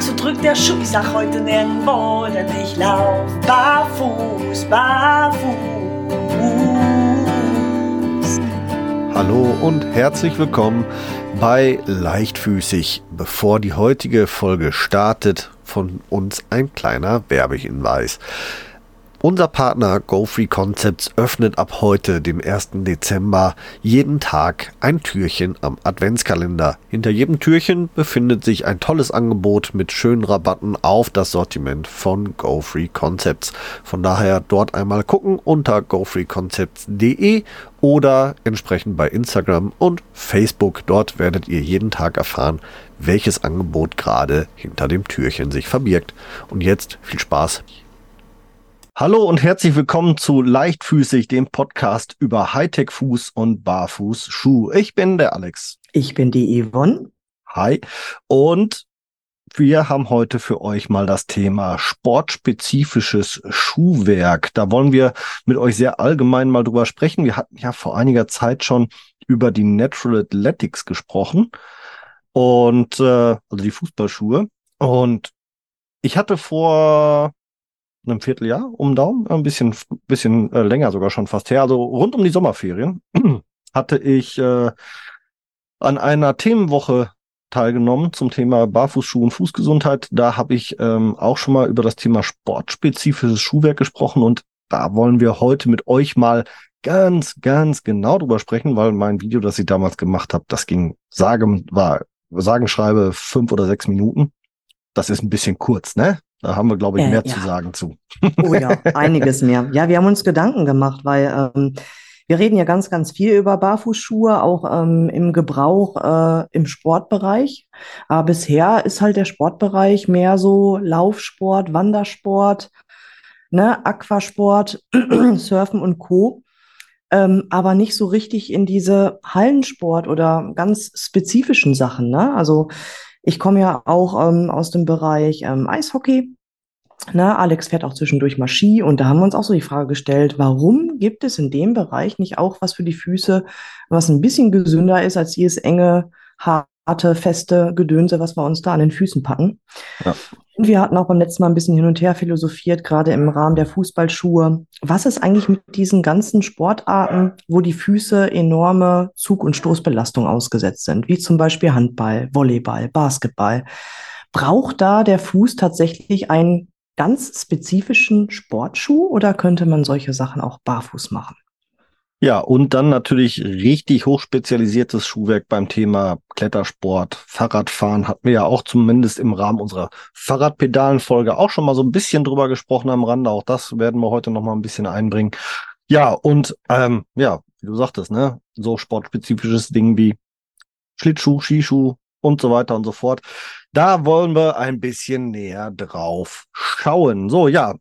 so drückt der Schuh. Ich sag heute nirgendwo, denn ich lauf barfuß, barfuß. Hallo und herzlich willkommen bei Leichtfüßig. Bevor die heutige Folge startet, von uns ein kleiner Werbehinweis. Unser Partner GoFree Concepts öffnet ab heute, dem 1. Dezember, jeden Tag ein Türchen am Adventskalender. Hinter jedem Türchen befindet sich ein tolles Angebot mit schönen Rabatten auf das Sortiment von GoFree Concepts. Von daher dort einmal gucken unter gofreeconcepts.de oder entsprechend bei Instagram und Facebook. Dort werdet ihr jeden Tag erfahren, welches Angebot gerade hinter dem Türchen sich verbirgt. Und jetzt viel Spaß Hallo und herzlich willkommen zu Leichtfüßig, dem Podcast über Hightech-Fuß und Barfuß-Schuh. Ich bin der Alex. Ich bin die Yvonne. Hi. Und wir haben heute für euch mal das Thema sportspezifisches Schuhwerk. Da wollen wir mit euch sehr allgemein mal drüber sprechen. Wir hatten ja vor einiger Zeit schon über die Natural Athletics gesprochen und äh, also die Fußballschuhe. Und ich hatte vor einem Vierteljahr um Daumen, ein bisschen, bisschen äh, länger sogar schon fast her, also rund um die Sommerferien, hatte ich äh, an einer Themenwoche teilgenommen zum Thema Barfußschuh und Fußgesundheit. Da habe ich ähm, auch schon mal über das Thema sportspezifisches Schuhwerk gesprochen und da wollen wir heute mit euch mal ganz, ganz genau drüber sprechen, weil mein Video, das ich damals gemacht habe, das ging sage, war sagenschreibe fünf oder sechs Minuten. Das ist ein bisschen kurz, ne? Da haben wir, glaube ich, äh, mehr äh, ja. zu sagen zu. Oh ja, einiges mehr. Ja, wir haben uns Gedanken gemacht, weil ähm, wir reden ja ganz, ganz viel über Barfußschuhe, auch ähm, im Gebrauch äh, im Sportbereich. Aber bisher ist halt der Sportbereich mehr so Laufsport, Wandersport, ne, Aquasport, Surfen und Co. Ähm, aber nicht so richtig in diese Hallensport oder ganz spezifischen Sachen. Ne? Also ich komme ja auch ähm, aus dem Bereich ähm, Eishockey. Na, Alex fährt auch zwischendurch mal Ski und da haben wir uns auch so die Frage gestellt, warum gibt es in dem Bereich nicht auch was für die Füße, was ein bisschen gesünder ist als dieses enge, harte, feste Gedönse, was wir uns da an den Füßen packen. Ja. Und wir hatten auch beim letzten Mal ein bisschen hin und her philosophiert, gerade im Rahmen der Fußballschuhe. Was ist eigentlich mit diesen ganzen Sportarten, wo die Füße enorme Zug- und Stoßbelastung ausgesetzt sind, wie zum Beispiel Handball, Volleyball, Basketball? Braucht da der Fuß tatsächlich einen ganz spezifischen Sportschuh oder könnte man solche Sachen auch barfuß machen? Ja, und dann natürlich richtig hochspezialisiertes Schuhwerk beim Thema Klettersport, Fahrradfahren hatten wir ja auch zumindest im Rahmen unserer Fahrradpedalenfolge auch schon mal so ein bisschen drüber gesprochen am Rande. Auch das werden wir heute noch mal ein bisschen einbringen. Ja, und ähm, ja, wie du sagtest, ne, so sportspezifisches Ding wie Schlittschuh, Skischuh und so weiter und so fort. Da wollen wir ein bisschen näher drauf schauen. So, ja,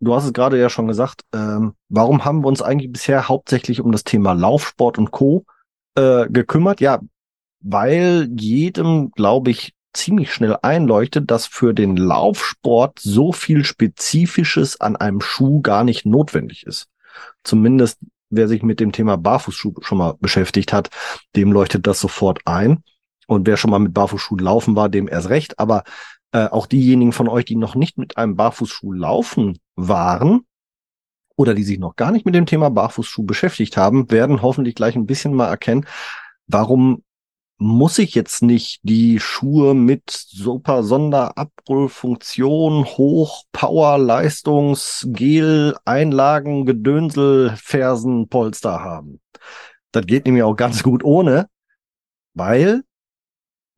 du hast es gerade ja schon gesagt, ähm, warum haben wir uns eigentlich bisher hauptsächlich um das Thema Laufsport und Co. Äh, gekümmert? Ja, weil jedem, glaube ich, ziemlich schnell einleuchtet, dass für den Laufsport so viel Spezifisches an einem Schuh gar nicht notwendig ist. Zumindest wer sich mit dem Thema Barfußschuh schon mal beschäftigt hat, dem leuchtet das sofort ein. Und wer schon mal mit Barfußschuhen laufen war, dem erst recht. Aber äh, auch diejenigen von euch, die noch nicht mit einem Barfußschuh laufen waren oder die sich noch gar nicht mit dem Thema Barfußschuh beschäftigt haben, werden hoffentlich gleich ein bisschen mal erkennen, warum muss ich jetzt nicht die Schuhe mit super Sonderabrollfunktion, Hoch, Power, Leistungs, Gel, Einlagen, Gedönsel, Fersen, Polster haben. Das geht nämlich auch ganz gut ohne, weil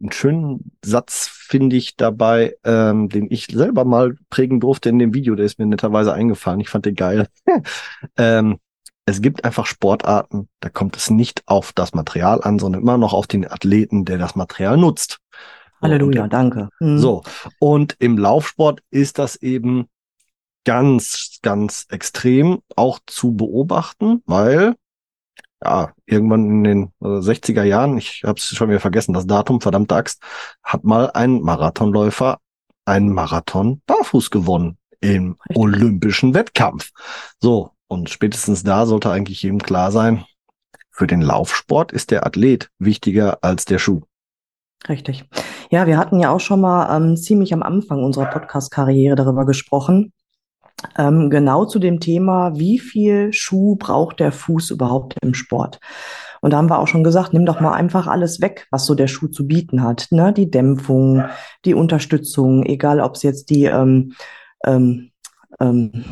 einen schönen Satz finde ich dabei, ähm, den ich selber mal prägen durfte in dem Video, der ist mir netterweise eingefallen. Ich fand den geil. ähm, es gibt einfach Sportarten, da kommt es nicht auf das Material an, sondern immer noch auf den Athleten, der das Material nutzt. Halleluja, und, danke. Mhm. So, und im Laufsport ist das eben ganz, ganz extrem auch zu beobachten, weil ja, irgendwann in den 60er äh, Jahren, ich habe es schon wieder vergessen, das Datum, verdammte Axt, hat mal ein Marathonläufer einen Marathon barfuß gewonnen im olympischen Wettkampf. So, und spätestens da sollte eigentlich jedem klar sein, für den Laufsport ist der Athlet wichtiger als der Schuh. Richtig. Ja, wir hatten ja auch schon mal ähm, ziemlich am Anfang unserer Podcast-Karriere darüber gesprochen, ähm, genau zu dem Thema, wie viel Schuh braucht der Fuß überhaupt im Sport? Und da haben wir auch schon gesagt, nimm doch mal einfach alles weg, was so der Schuh zu bieten hat. Ne? Die Dämpfung, die Unterstützung, egal ob es jetzt die ähm, ähm, ähm,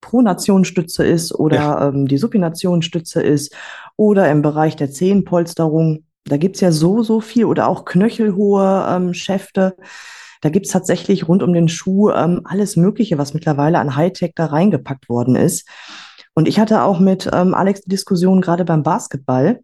Pronationsstütze ist oder ja. ähm, die Supinationsstütze ist oder im Bereich der Zehenpolsterung. Da gibt's ja so, so viel oder auch knöchelhohe ähm, Schäfte. Da gibt's tatsächlich rund um den Schuh ähm, alles Mögliche, was mittlerweile an Hightech da reingepackt worden ist. Und ich hatte auch mit ähm, Alex die Diskussion gerade beim Basketball.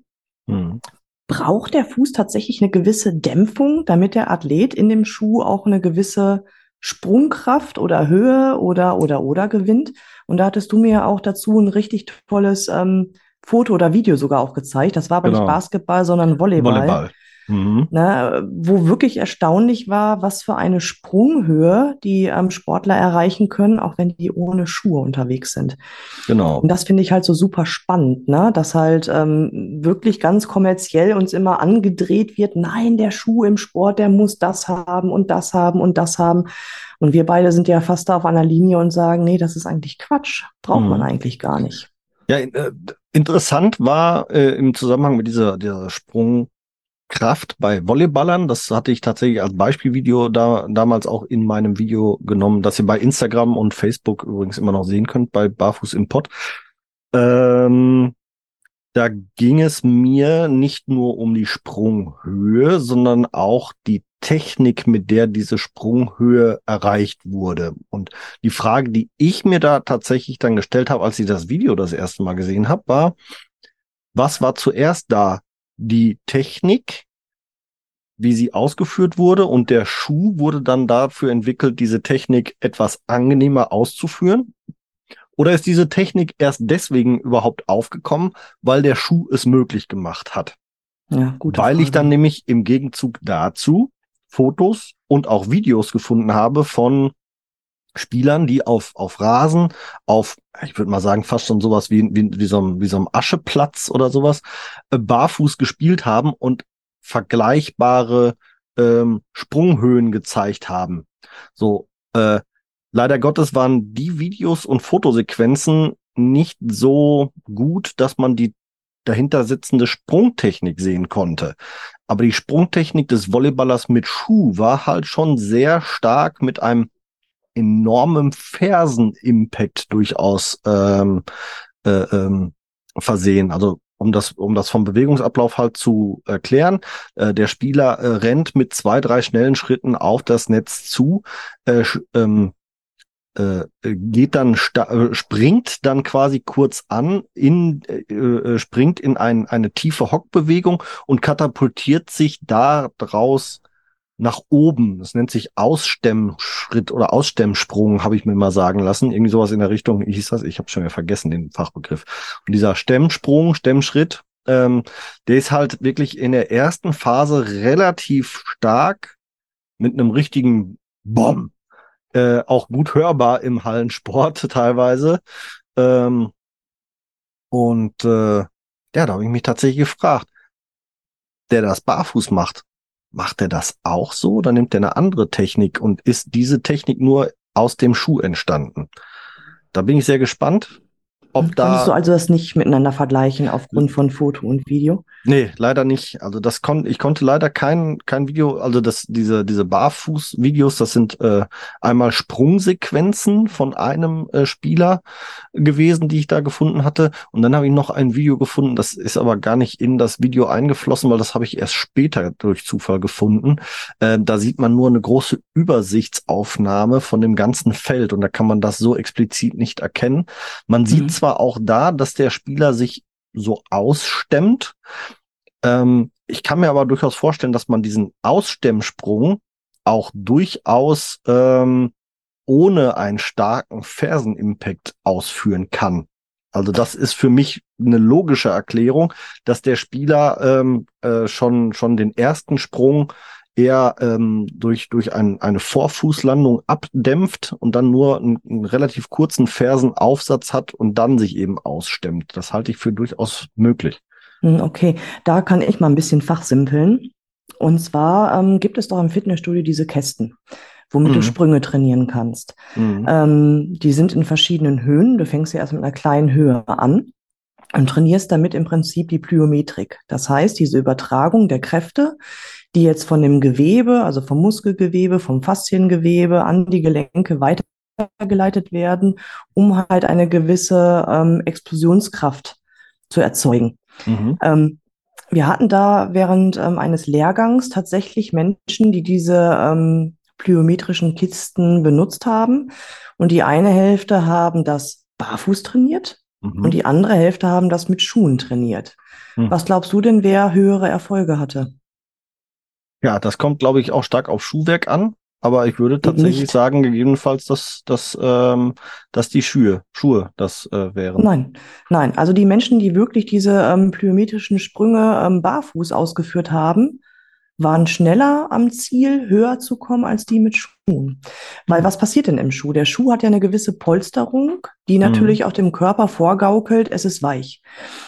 Mhm. Braucht der Fuß tatsächlich eine gewisse Dämpfung, damit der Athlet in dem Schuh auch eine gewisse Sprungkraft oder Höhe oder oder oder gewinnt? Und da hattest du mir auch dazu ein richtig tolles ähm, Foto oder Video sogar auch gezeigt. Das war aber genau. nicht Basketball, sondern Volleyball. Volleyball. Mhm. Ne, wo wirklich erstaunlich war, was für eine Sprunghöhe die ähm, Sportler erreichen können, auch wenn die ohne Schuhe unterwegs sind. Genau. Und das finde ich halt so super spannend, ne? dass halt ähm, wirklich ganz kommerziell uns immer angedreht wird, nein, der Schuh im Sport, der muss das haben und das haben und das haben. Und wir beide sind ja fast da auf einer Linie und sagen, nee, das ist eigentlich Quatsch, braucht mhm. man eigentlich gar nicht. Ja, äh, interessant war äh, im Zusammenhang mit dieser, dieser Sprung, Kraft bei Volleyballern. Das hatte ich tatsächlich als Beispielvideo da, damals auch in meinem Video genommen, das ihr bei Instagram und Facebook übrigens immer noch sehen könnt, bei Barfuß im Pott. Ähm, da ging es mir nicht nur um die Sprunghöhe, sondern auch die Technik, mit der diese Sprunghöhe erreicht wurde. Und die Frage, die ich mir da tatsächlich dann gestellt habe, als ich das Video das erste Mal gesehen habe, war, was war zuerst da? Die Technik, wie sie ausgeführt wurde und der Schuh wurde dann dafür entwickelt, diese Technik etwas angenehmer auszuführen? Oder ist diese Technik erst deswegen überhaupt aufgekommen, weil der Schuh es möglich gemacht hat? Ja, gut. Weil Frage. ich dann nämlich im Gegenzug dazu Fotos und auch Videos gefunden habe von Spielern, die auf, auf Rasen, auf, ich würde mal sagen, fast schon sowas wie, wie, wie, so, einem, wie so einem Ascheplatz oder sowas, äh, barfuß gespielt haben und vergleichbare ähm, Sprunghöhen gezeigt haben. So, äh, leider Gottes waren die Videos und Fotosequenzen nicht so gut, dass man die dahinter sitzende Sprungtechnik sehen konnte. Aber die Sprungtechnik des Volleyballers mit Schuh war halt schon sehr stark mit einem enormem Fersen-Impact durchaus ähm, äh, ähm, versehen. Also um das, um das vom Bewegungsablauf halt zu erklären. Äh, der Spieler äh, rennt mit zwei, drei schnellen Schritten auf das Netz zu, äh, ähm, äh, geht dann, äh, springt dann quasi kurz an, in, äh, äh, springt in ein, eine tiefe Hockbewegung und katapultiert sich daraus nach oben. Das nennt sich Ausstemmschritt oder Ausstemmsprung, habe ich mir mal sagen lassen. Irgendwie sowas in der Richtung hieß das. Ich habe schon wieder vergessen den Fachbegriff. Und dieser Stemmsprung, Stemmschritt, ähm, der ist halt wirklich in der ersten Phase relativ stark mit einem richtigen Bomb. Äh, auch gut hörbar im Hallensport teilweise. Ähm, und äh, ja, da habe ich mich tatsächlich gefragt, der das barfuß macht, Macht er das auch so oder nimmt er eine andere Technik und ist diese Technik nur aus dem Schuh entstanden? Da bin ich sehr gespannt ob da. Konntest du also das nicht miteinander vergleichen aufgrund von Foto und Video? Nee, leider nicht. Also das konnte ich konnte leider kein kein Video, also das diese diese Barfuß-Videos, das sind äh, einmal Sprungsequenzen von einem äh, Spieler gewesen, die ich da gefunden hatte, und dann habe ich noch ein Video gefunden. Das ist aber gar nicht in das Video eingeflossen, weil das habe ich erst später durch Zufall gefunden. Äh, da sieht man nur eine große Übersichtsaufnahme von dem ganzen Feld und da kann man das so explizit nicht erkennen. Man sieht mhm zwar auch da, dass der Spieler sich so ausstemmt. Ähm, ich kann mir aber durchaus vorstellen, dass man diesen Ausstemmsprung auch durchaus ähm, ohne einen starken Fersenimpact ausführen kann. Also das ist für mich eine logische Erklärung, dass der Spieler ähm, äh, schon schon den ersten Sprung eher ähm, durch, durch ein, eine Vorfußlandung abdämpft und dann nur einen, einen relativ kurzen Fersenaufsatz hat und dann sich eben ausstemmt. Das halte ich für durchaus möglich. Hm, okay, da kann ich mal ein bisschen fachsimpeln. Und zwar ähm, gibt es doch im Fitnessstudio diese Kästen, womit Mhm. du Sprünge trainieren kannst. Mhm. Ähm, die sind in verschiedenen Höhen. Du fängst ja erst mit einer kleinen Höhe an und trainierst damit im Prinzip die Plyometrik. Das heißt, diese Übertragung der Kräfte, die jetzt von dem Gewebe, also vom Muskelgewebe, vom Fasziengewebe an die Gelenke weitergeleitet werden, um halt eine gewisse ähm, Explosionskraft zu erzeugen. Mhm. Ähm, wir hatten da während ähm, eines Lehrgangs tatsächlich Menschen, die diese ähm, plyometrischen Kisten benutzt haben. Und die eine Hälfte haben das barfuß trainiert Mhm. und die andere Hälfte haben das mit Schuhen trainiert. Hm. Was glaubst du denn, wer höhere Erfolge hatte? Ja, das kommt, glaube ich, auch stark auf Schuhwerk an. Aber ich würde tatsächlich Nicht. sagen, gegebenenfalls, dass, dass, ähm, dass die Schuhe, Schuhe das äh, wären. Nein, nein. Also die Menschen, die wirklich diese ähm, plyometrischen Sprünge ähm, barfuß ausgeführt haben, waren schneller am Ziel, höher zu kommen als die mit Schuhen. Weil was passiert denn im Schuh? Der Schuh hat ja eine gewisse Polsterung, die natürlich auch dem Körper vorgaukelt, es ist weich.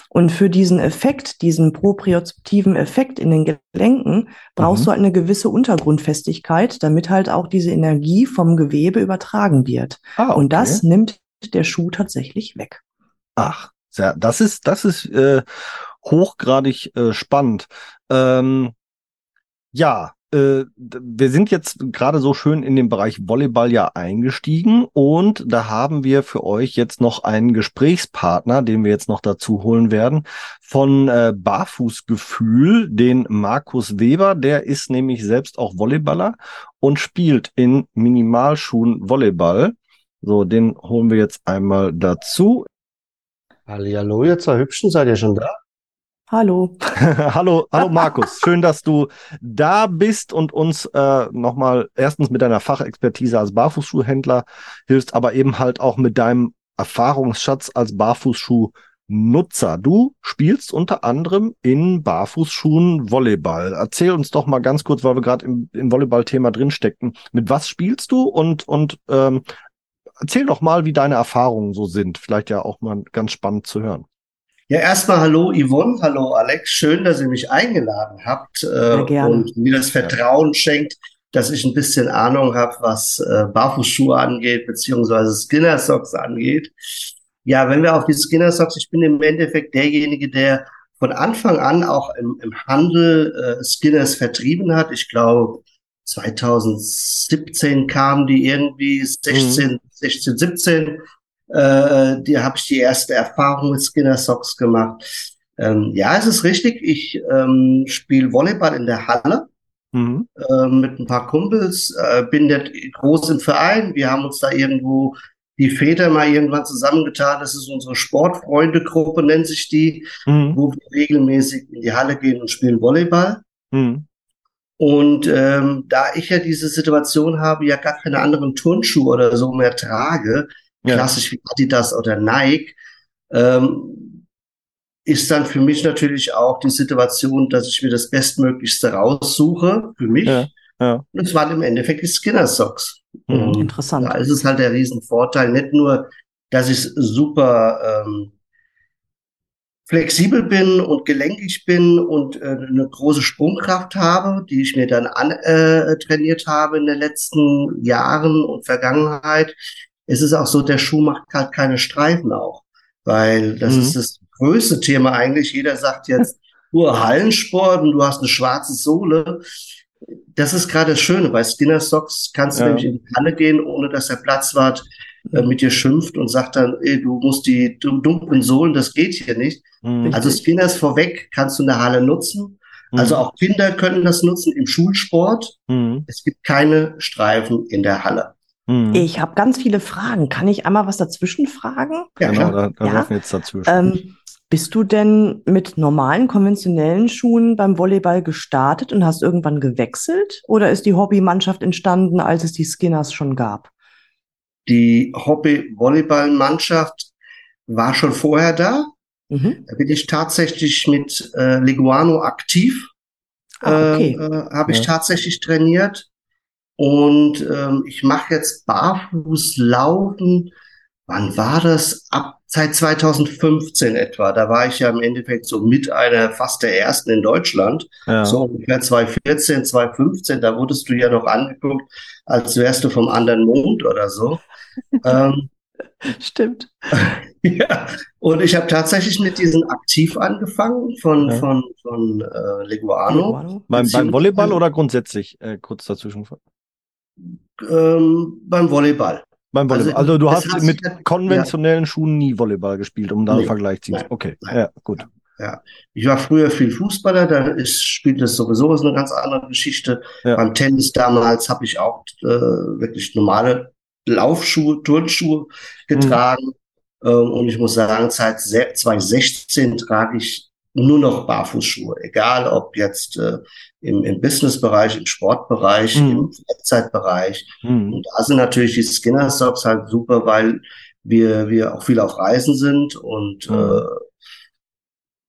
Und für diesen Effekt, diesen propriozeptiven Effekt in den Gelenken, brauchst Mhm. du halt eine gewisse Untergrundfestigkeit, damit halt auch diese Energie vom Gewebe übertragen wird. Ah, Und okay. das nimmt der Schuh tatsächlich weg. Ach, sehr, das ist, das ist äh, hochgradig äh, spannend. Ähm, ja, äh, wir sind jetzt gerade so schön in den Bereich Volleyball ja eingestiegen und da haben wir für euch jetzt noch einen Gesprächspartner, den wir jetzt noch dazu holen werden, von äh, Barfußgefühl, den Markus Weber. Der ist nämlich selbst auch Volleyballer und spielt in Minimalschuhen Volleyball. So, den holen wir jetzt einmal dazu. Hallihallo, ihr zwei Hübschen, seid ihr schon da? Hallo. hallo, hallo Markus. Schön, dass du da bist und uns äh, nochmal erstens mit deiner Fachexpertise als Barfußschuhhändler hilfst, aber eben halt auch mit deinem Erfahrungsschatz als Barfußschuhnutzer. Du spielst unter anderem in Barfußschuhen Volleyball. Erzähl uns doch mal ganz kurz, weil wir gerade im, im Volleyball-Thema drinsteckten. Mit was spielst du und, und ähm, erzähl doch mal, wie deine Erfahrungen so sind. Vielleicht ja auch mal ganz spannend zu hören. Ja, erstmal hallo Yvonne, hallo Alex. Schön, dass ihr mich eingeladen habt äh, und mir das Vertrauen schenkt, dass ich ein bisschen Ahnung habe, was äh, Barfußschuhe angeht, beziehungsweise Skinner Socks angeht. Ja, wenn wir auf die Skinner Socks, ich bin im Endeffekt derjenige, der von Anfang an auch im, im Handel äh, Skinners vertrieben hat. Ich glaube, 2017 kamen die irgendwie, 16, 16, 17 äh, die habe ich die erste Erfahrung mit Skinner Socks gemacht. Ähm, ja, es ist richtig. Ich ähm, spiele Volleyball in der Halle Mhm. äh, mit ein paar Kumpels. Äh, bin nicht groß im Verein. Wir haben uns da irgendwo die Väter mal irgendwann zusammengetan. Das ist unsere Sportfreunde-Gruppe, nennt sich die, Mhm. wo wir regelmäßig in die Halle gehen und spielen Volleyball. Mhm. Und ähm, da ich ja diese Situation habe, ja gar keine anderen Turnschuhe oder so mehr trage, Ja. klassisch wie Adidas oder Nike, ähm, ist dann für mich natürlich auch die Situation, dass ich mir das Bestmöglichste raussuche für mich. Ja, ja. Und es waren im Endeffekt die Skinner Socks. Mhm. Interessant. Da ist es halt der Riesenvorteil, nicht nur, dass ich super ähm, flexibel bin und gelenkig bin und äh, eine große Sprungkraft habe, die ich mir dann an, äh, trainiert habe in den letzten Jahren und Vergangenheit. Es ist auch so, der Schuh macht halt keine Streifen auch, weil das Mhm. ist das größte Thema eigentlich. Jeder sagt jetzt, nur Hallensport und du hast eine schwarze Sohle. Das ist gerade das Schöne. Bei Skinner Socks kannst du Ja. nämlich in die Halle gehen, ohne dass der Platzwart äh, mit dir schimpft und sagt dann, ey, du musst die du- dunklen Sohlen, das geht hier nicht. Mhm. Also Skinners vorweg kannst du in der Halle nutzen. Also auch Kinder können das nutzen im Schulsport. Mhm. Es gibt keine Streifen in der Halle. Mhm. Ich habe ganz viele Fragen. Kann ich einmal was dazwischen fragen? Ja, genau, da, da Ja. werfen wir jetzt dazwischen. Ähm, bist du denn mit normalen, konventionellen Schuhen beim Volleyball gestartet und hast irgendwann gewechselt? Oder ist die Hobbymannschaft entstanden, als es die Skinners schon gab? Die Hobby-Volleyball-Mannschaft war schon vorher da. Mhm. Da bin ich tatsächlich mit äh, Leguano aktiv. Ah, okay. äh, äh, habe ich Ja. tatsächlich trainiert. Und ähm, ich mache jetzt Barfußlaufen. Wann war das? Ab seit 2015 etwa. Da war ich ja im Endeffekt so mit einer fast der ersten in Deutschland. Ja. So ungefähr 2014, 2015, da wurdest du ja noch angeguckt, als wärst du vom anderen Mond oder so. ähm, Stimmt. ja, und ich habe tatsächlich mit diesen aktiv angefangen von, Ja. von, von äh, Leguano. Beim, beim Volleyball oder grundsätzlich? Äh, kurz dazwischen. Ähm, beim Volleyball. Beim Volleyball. Also, Also, du hast mit ja- konventionellen Schuhen nie Volleyball gespielt, um da einen Nee, Vergleich zu ziehen. Okay, nein. ja, gut. Ich war früher viel Fußballer, da ist, spielt das sowieso ist eine ganz andere Geschichte. Ja. Beim Tennis damals habe ich auch äh, wirklich normale Laufschuhe, Turnschuhe getragen. Ähm, und ich muss sagen, seit se- 2016 trage ich nur noch Barfußschuhe, egal ob jetzt äh, im, im Businessbereich, im Sportbereich, Mhm. im Freizeitbereich. Hm. Und da sind natürlich die Skinner Socks halt super, weil wir, wir auch viel auf Reisen sind und Mhm. äh,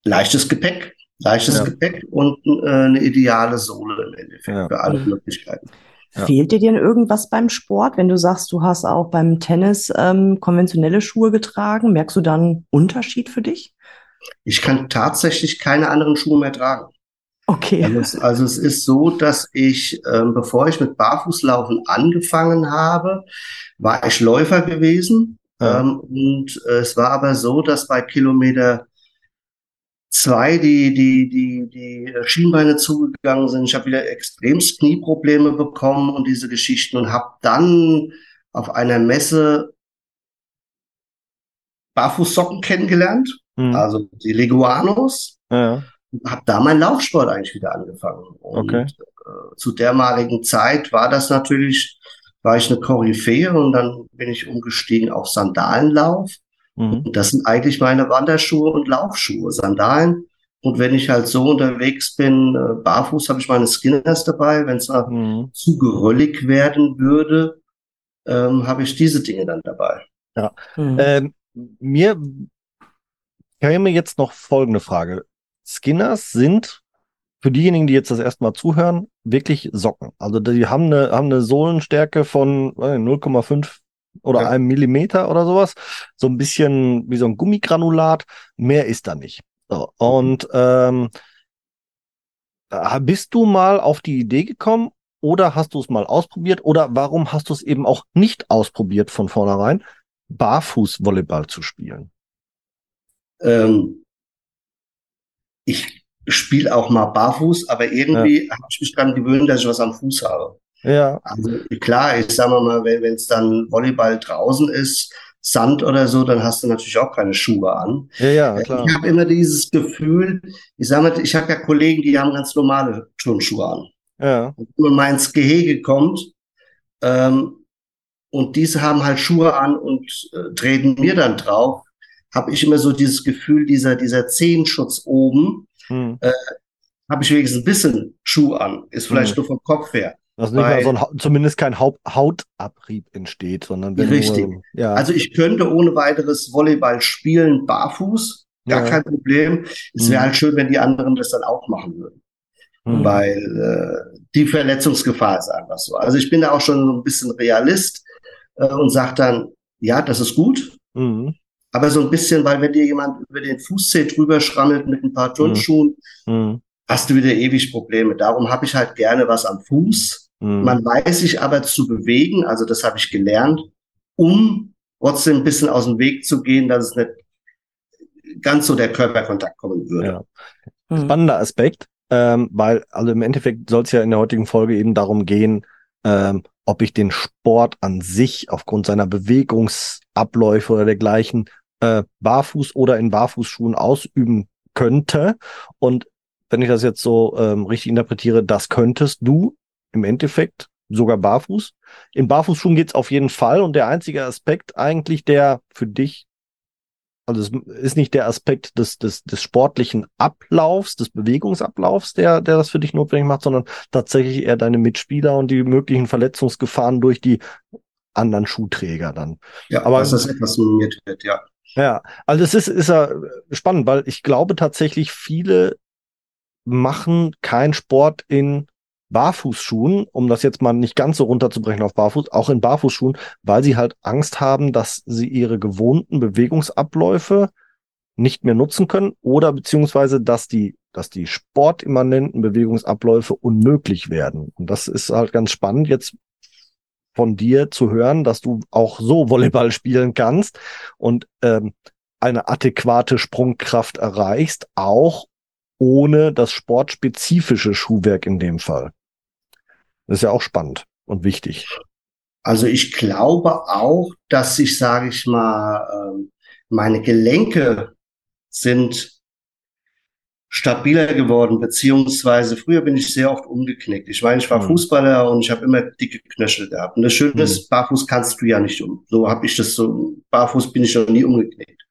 leichtes Gepäck, leichtes Ja. Gepäck und äh, eine ideale Sohle im Endeffekt Ja. für alle Mhm. Möglichkeiten. Ja. Fehlt dir denn irgendwas beim Sport, wenn du sagst, du hast auch beim Tennis ähm, konventionelle Schuhe getragen? Merkst du dann einen Unterschied für dich? Ich kann tatsächlich keine anderen Schuhe mehr tragen. Okay. Also es, also es ist so, dass ich, ähm, bevor ich mit Barfußlaufen angefangen habe, war ich Läufer gewesen. Ähm, und äh, es war aber so, dass bei Kilometer zwei die, die, die, die Schienbeine zugegangen sind. Ich habe wieder extremst Knieprobleme bekommen und diese Geschichten und habe dann auf einer Messe Barfußsocken kennengelernt, Hm. also die Leguanos Ja, habe da meinen Laufsport eigentlich wieder angefangen. Und Okay. äh, zu dermaligen Zeit war das natürlich, war ich eine Koryphäe und dann bin ich umgestiegen auf Sandalenlauf. mhm. Und das sind eigentlich meine Wanderschuhe und Laufschuhe, Sandalen. Und wenn ich halt so unterwegs bin, äh, barfuß, habe ich meine Skinners dabei. Wenn es mal Mhm. zu geröllig werden würde, ähm, habe ich diese Dinge dann dabei. Hm. Ähm, mir käme jetzt noch folgende Frage. Skinners sind für diejenigen, die jetzt das erste Mal zuhören, wirklich Socken. Also die haben eine, haben eine Sohlenstärke von weiß nicht, 0,5 oder Ja. einem Millimeter oder sowas. So ein bisschen wie so ein Gummigranulat. Mehr ist da nicht. So, und ähm, äh, bist du mal auf die Idee gekommen oder hast du es mal ausprobiert oder warum hast du es eben auch nicht ausprobiert von vornherein, Barfuß-Volleyball zu spielen? Ähm, ich spiele auch mal barfuß, aber irgendwie habe ich mich dran gewöhnt, dass ich was am Fuß habe. Ja, Also klar, ich sage mal, wenn es dann Volleyball draußen ist, Sand oder so, dann hast du natürlich auch keine Schuhe an. ja, ja, klar. Ich habe immer dieses Gefühl, ich sage mal, ich habe ja Kollegen, die haben ganz normale Turnschuhe an. Ja, Und wenn man mal ins Gehege kommt, ähm, und diese haben halt Schuhe an und äh, treten mir dann drauf, habe ich immer so dieses Gefühl, dieser, dieser Zehenschutz oben, hm. habe ich wenigstens ein bisschen Schuh an. Ist vielleicht Hm. nur vom Kopf her. Dass nicht mal Weil- so ein, zumindest kein Haupt Hautabrieb entsteht, sondern Richtig. nur, ja, Also ich könnte ohne weiteres Volleyball spielen, barfuß, gar Ja. kein Problem. Es wäre Mhm. halt schön, wenn die anderen das dann auch machen würden, hm. weil äh, die Verletzungsgefahr ist einfach so. Also ich bin da auch schon so ein bisschen Realist äh, und sage dann, ja, das ist gut, Hm. aber so ein bisschen, weil wenn dir jemand über den Fußzeh drüber schrammelt mit ein paar Turnschuhen, Hm. hast du wieder ewig Probleme. Darum habe ich halt gerne was am Fuß. Hm. Man weiß sich aber zu bewegen, also das habe ich gelernt, um trotzdem ein bisschen aus dem Weg zu gehen, dass es nicht ganz so der Körperkontakt kommen würde. Ja. Hm. spannender Aspekt, ähm, weil also im Endeffekt soll es ja in der heutigen Folge eben darum gehen, ähm, ob ich den Sport an sich aufgrund seiner Bewegungsabläufe oder dergleichen äh, barfuß oder in Barfußschuhen ausüben könnte. Und wenn ich das jetzt so ähm, richtig interpretiere, das könntest du im Endeffekt sogar barfuß. In Barfußschuhen geht's auf jeden Fall. Und der einzige Aspekt eigentlich, der für dich also es ist nicht der Aspekt des, des, des sportlichen Ablaufs, des Bewegungsablaufs, der, der das für dich notwendig macht, sondern tatsächlich eher deine Mitspieler und die möglichen Verletzungsgefahren durch die anderen Schuhträger dann. Ja, Aber- dass das etwas minimiert wird, ja. Ja, also es ist, ist ja spannend, weil ich glaube tatsächlich viele machen keinen Sport in Barfußschuhen, um das jetzt mal nicht ganz so runterzubrechen auf Barfuß, auch in Barfußschuhen, weil sie halt Angst haben, dass sie ihre gewohnten Bewegungsabläufe nicht mehr nutzen können oder beziehungsweise, dass die, dass die sportimmanenten Bewegungsabläufe unmöglich werden. Und das ist halt ganz spannend jetzt von dir zu hören, dass du auch so Volleyball spielen kannst und ähm, eine adäquate Sprungkraft erreichst, auch ohne das sportspezifische Schuhwerk in dem Fall. Das ist ja auch spannend und wichtig. Also ich glaube auch, dass ich, sage ich mal, ähm, meine Gelenke sind stabiler geworden, beziehungsweise früher bin ich sehr oft umgeknickt. Ich meine, ich war mhm. Fußballer und ich habe immer dicke Knöchel gehabt. Und das Schöne ist, mhm. barfuß kannst du ja nicht um. So habe ich das so, barfuß bin ich noch nie umgeknickt.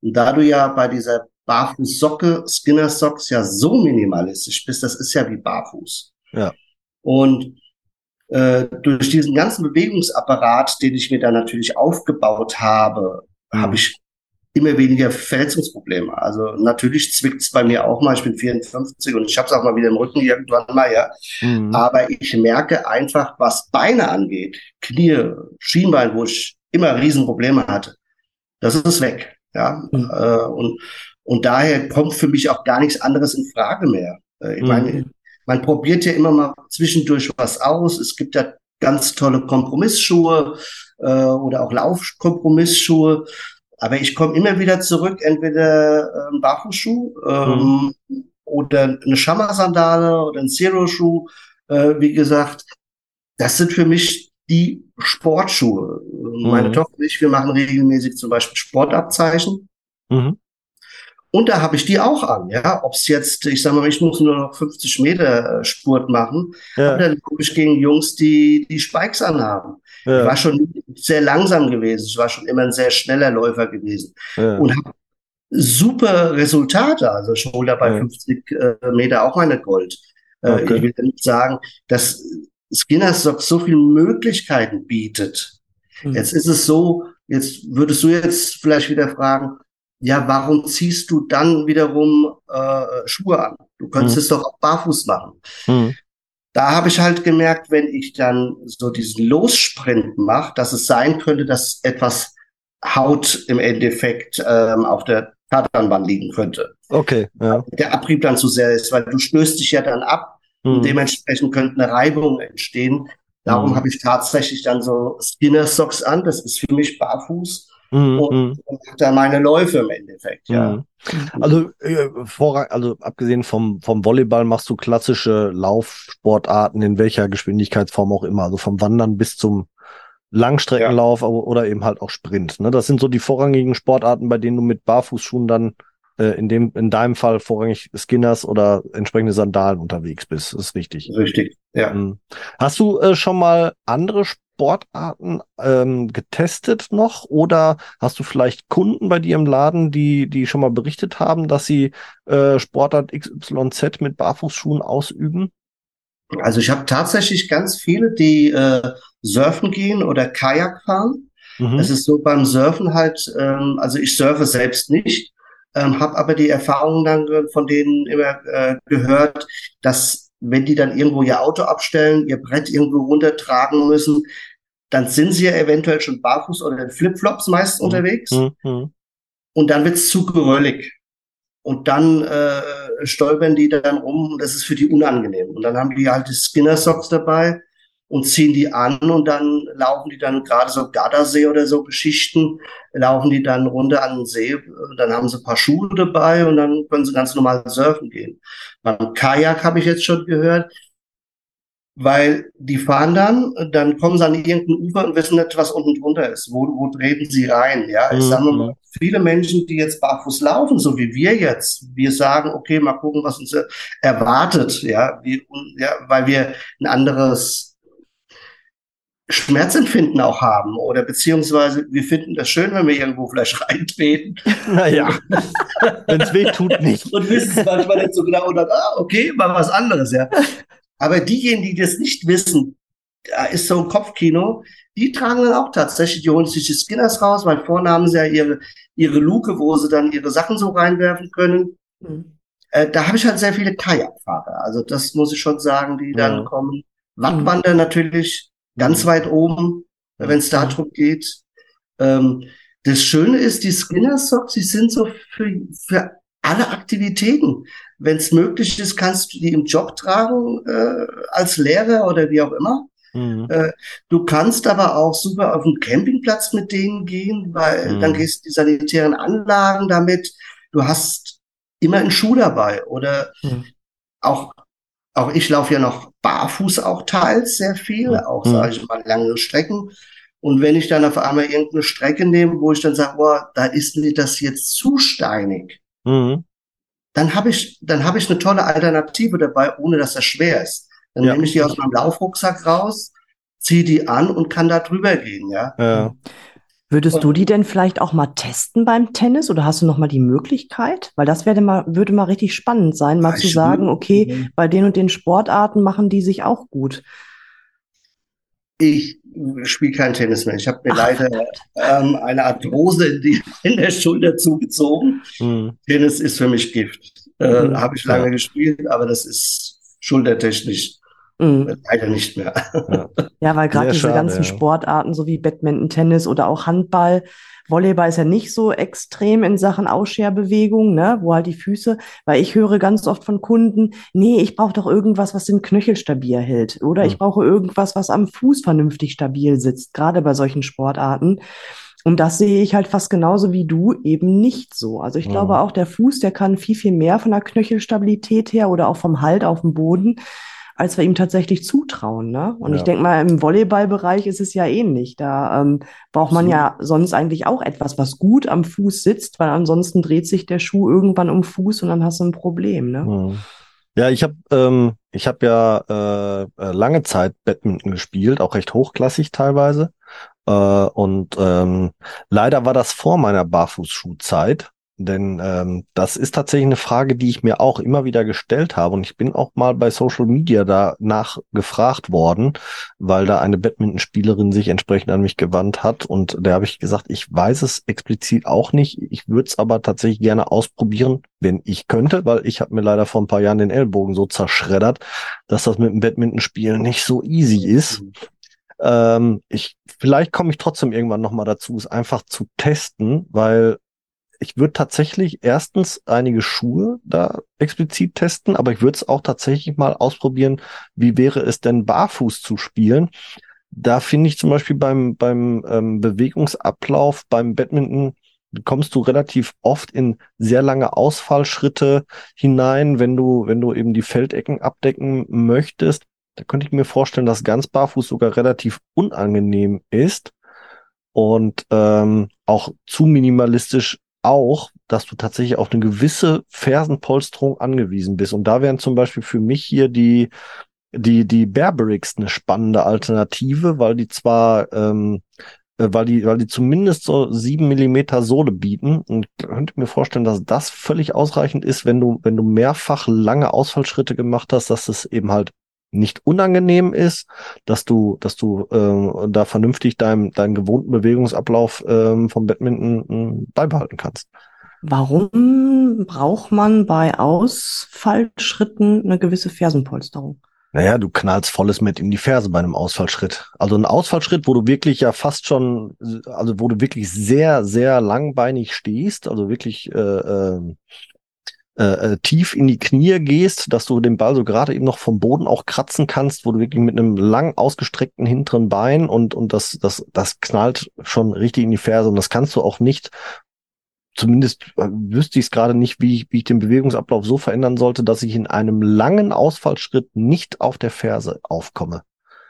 Und da du ja bei dieser Barfußsocke, Skinner Socks ja so minimalistisch bist, das ist ja wie barfuß. Ja. Und äh, durch diesen ganzen Bewegungsapparat, den ich mir da natürlich aufgebaut habe, mhm. habe ich immer weniger Verletzungsprobleme. Also natürlich zwickt es bei mir auch mal. Ich bin 54 und ich habe es auch mal wieder im Rücken irgendwann mal, ja. Mhm. Aber ich merke einfach, was Beine angeht, Knie, Schienbein, wo ich immer Riesenprobleme hatte, das ist weg. Ja. Mhm. Äh, und, und daher kommt für mich auch gar nichts anderes in Frage mehr. Äh, ich mhm. meine, man probiert ja immer mal zwischendurch was aus. Es gibt ja ganz tolle Kompromissschuhe äh, oder auch Laufkompromissschuhe. Aber ich komme immer wieder zurück, entweder äh, ein Barfußschuh ähm, mhm. oder eine Schammer-Sandale oder ein Zero-Schuh. Äh, wie gesagt, das sind für mich die Sportschuhe. Mhm. Meine Tochter und ich, wir machen regelmäßig zum Beispiel Sportabzeichen. Mhm. Und da habe ich die auch an, ja. Ob es jetzt, ich sage mal, ich muss nur noch 50 Meter äh, Spurt machen, ja. aber dann gucke ich gegen Jungs, die die Spikes anhaben. Ja. Ich war schon sehr langsam gewesen, ich war schon immer ein sehr schneller Läufer gewesen ja. und habe super Resultate. Also ich hole da bei ja. 50 äh, Meter auch meine Gold. Äh, okay. Ich will nicht sagen, dass Skinners so viele Möglichkeiten bietet. Mhm. Jetzt ist es so, jetzt würdest du jetzt vielleicht wieder fragen, ja, warum ziehst du dann wiederum äh, Schuhe an? Du könntest mhm. es doch auch barfuß machen. Mhm. Da habe ich halt gemerkt, wenn ich dann so diesen Lossprint mache, dass es sein könnte, dass etwas Haut im Endeffekt ähm, auf der Tatanbahn liegen könnte. Okay. Ja. Der Abrieb dann zu sehr ist, weil du stößt dich ja dann ab mhm. und dementsprechend könnte eine Reibung entstehen. Darum mhm. habe ich tatsächlich dann so Skinner Socks an. Das ist für mich barfuß. Mhm, und, und mhm. da meine Läufe im Endeffekt, ja. Mhm. Also, äh, vor, also abgesehen vom, vom Volleyball machst du klassische Laufsportarten in welcher Geschwindigkeitsform auch immer, also vom Wandern bis zum Langstreckenlauf ja. oder eben halt auch Sprint. Ne? Das sind so die vorrangigen Sportarten, bei denen du mit Barfußschuhen dann äh, in dem in deinem Fall vorrangig Skinners oder entsprechende Sandalen unterwegs bist. Das ist richtig. Richtig, ja. Hast du äh, schon mal andere Sportarten ähm, getestet noch oder hast du vielleicht Kunden bei dir im Laden, die, die schon mal berichtet haben, dass sie äh, Sportart XYZ mit Barfußschuhen ausüben? Also ich habe tatsächlich ganz viele, die äh, surfen gehen oder Kajak fahren. Mhm. Es ist so beim Surfen halt, ähm, also ich surfe selbst nicht, ähm, habe aber die Erfahrung dann von denen immer äh, gehört, dass wenn die dann irgendwo ihr Auto abstellen, ihr Brett irgendwo runtertragen müssen, dann sind sie ja eventuell schon barfuß oder in Flipflops meist mhm. unterwegs. Mhm. Und dann wird's zu geröllig. Und dann äh, stolpern die dann rum. Das ist für die unangenehm. Und dann haben die halt die Skinner Socks dabei und ziehen die an und dann laufen die dann gerade so Gardasee oder so Geschichten, laufen die dann runter an den See, dann haben sie ein paar Schuhe dabei und dann können sie ganz normal surfen gehen. Beim Kajak habe ich jetzt schon gehört, weil die fahren dann, dann kommen sie an irgendein Ufer und wissen nicht, was unten drunter ist. Wo, wo treten sie rein? Ja, ich mhm. sage mal, viele Menschen, die jetzt barfuß laufen, so wie wir jetzt, wir sagen, okay, mal gucken, was uns erwartet, ja, wie, ja weil wir ein anderes Schmerzempfinden auch haben oder beziehungsweise wir finden das schön, wenn wir irgendwo vielleicht reintreten. Naja, wenn es weh tut, nicht. Und wissen es manchmal nicht so genau und dann, ah, okay, mal was anderes, ja. Aber diejenigen, die das nicht wissen, da ist so ein Kopfkino, die tragen dann auch tatsächlich, die holen sich die Skinners raus, weil vorne haben sie ja ihre, ihre Luke, wo sie dann ihre Sachen so reinwerfen können. Mhm. Äh, da habe ich halt sehr viele Kajakfahrer. Also das muss ich schon sagen, die dann Ja. kommen. Wattwandern natürlich ganz weit oben, wenn es darum geht. Ähm, das Schöne ist, die Skinner Socks, die sind so für, für alle Aktivitäten. Wenn es möglich ist, kannst du die im Job tragen, äh, als Lehrer oder wie auch immer. Mhm. Äh, Du kannst aber auch super auf den Campingplatz mit denen gehen, weil Mhm. dann gehst du die sanitären Anlagen damit. Du hast immer einen Schuh dabei oder Mhm. auch, auch ich laufe ja noch barfuß auch teils sehr viel, Mhm. auch sage ich mal lange Strecken. Und wenn ich dann auf einmal irgendeine Strecke nehme, wo ich dann sage, boah, da ist mir das jetzt zu steinig, Mhm. dann habe ich, dann habe ich eine tolle Alternative dabei, ohne dass das schwer ist. Dann Ja. nehme ich die aus meinem Laufrucksack raus, ziehe die an und kann da drüber gehen, ja. Ja. Würdest du die denn vielleicht auch mal testen beim Tennis oder hast du noch mal die Möglichkeit? Weil das werde mal, würde mal richtig spannend sein, mal Ja, zu sagen, will- okay, bei den und den Sportarten machen die sich auch gut. Ich spiele kein Tennis mehr. Ich habe mir Ach, leider ähm, eine Arthrose in, die, in der Schulter zugezogen. Mhm. Tennis ist für mich Gift. Äh, Mhm. habe ich lange Ja. gespielt, aber das ist schultertechnisch Mhm. äh, leider nicht mehr. Ja, weil gerade diese schade, ganzen ja. Sportarten, so wie Badminton, Tennis oder auch Handball, Volleyball ist ja nicht so extrem in Sachen Ausscheerbewegung, ne, wo halt die Füße, weil ich höre ganz oft von Kunden, nee, ich brauche doch irgendwas, was den Knöchel stabil hält. Oder ich Hm. brauche irgendwas, was am Fuß vernünftig stabil sitzt, gerade bei solchen Sportarten. Und das sehe ich halt fast genauso wie du eben nicht so. Also ich Mhm. glaube auch, der Fuß, der kann viel, viel mehr von der Knöchelstabilität her oder auch vom Halt auf dem Boden, als wir ihm tatsächlich zutrauen. Ne? Und ich Ja. denke mal, im Volleyballbereich ist es ja ähnlich. Da ähm, braucht man ja sonst eigentlich auch etwas, was gut am Fuß sitzt, weil ansonsten dreht sich der Schuh irgendwann um Fuß und dann hast du ein Problem. Ne? Ja, ich habe ähm, ich habe ja äh, äh, lange Zeit Badminton gespielt, auch recht hochklassig teilweise. Äh, und ähm, leider war das vor meiner Barfußschuhzeit, denn ähm, das ist tatsächlich eine Frage, die ich mir auch immer wieder gestellt habe. Und ich bin auch mal bei Social Media danach gefragt worden, weil da eine Badmintonspielerin sich entsprechend an mich gewandt hat. Und da habe ich gesagt, ich weiß es explizit auch nicht. Ich würde es aber tatsächlich gerne ausprobieren, wenn ich könnte, weil ich habe mir leider vor ein paar Jahren den Ellbogen so zerschreddert, dass das mit dem Badmintonspielen nicht so easy ist. Ähm, ich, vielleicht komme ich trotzdem irgendwann nochmal dazu, es einfach zu testen, weil ich würde tatsächlich erstens einige Schuhe da explizit testen, aber ich würde es auch tatsächlich mal ausprobieren, wie wäre es denn barfuß zu spielen. Da finde ich zum Beispiel beim, beim ähm, Bewegungsablauf, beim Badminton, kommst du relativ oft in sehr lange Ausfallschritte hinein, wenn du, wenn du eben die Feldecken abdecken möchtest. Da könnte ich mir vorstellen, dass ganz barfuß sogar relativ unangenehm ist und ähm, auch zu minimalistisch auch, dass du tatsächlich auf eine gewisse Fersenpolsterung angewiesen bist. Und da wären zum Beispiel für mich hier die, die, die Bearbricks eine spannende Alternative, weil die zwar, ähm, äh, weil die, weil die zumindest so sieben Millimeter Sohle bieten und könnte mir vorstellen, dass das völlig ausreichend ist, wenn du, wenn du mehrfach lange Ausfallschritte gemacht hast, dass es eben halt nicht unangenehm ist, dass du, dass du äh, da vernünftig deinen deinen gewohnten Bewegungsablauf ähm, vom Badminton äh, beibehalten kannst. Warum braucht man bei Ausfallschritten eine gewisse Fersenpolsterung? Naja, du knallst volles mit in die Ferse bei einem Ausfallschritt. Also ein Ausfallschritt, wo du wirklich ja fast schon, also wo du wirklich sehr, sehr langbeinig stehst, also wirklich äh, äh, äh, tief in die Knie gehst, dass du den Ball so gerade eben noch vom Boden auch kratzen kannst, wo du wirklich mit einem lang ausgestreckten hinteren Bein und, und das, das, das knallt schon richtig in die Ferse und das kannst du auch nicht zumindest äh, wüsste ich es gerade nicht, wie ich, wie ich den Bewegungsablauf so verändern sollte, dass ich in einem langen Ausfallschritt nicht auf der Ferse aufkomme.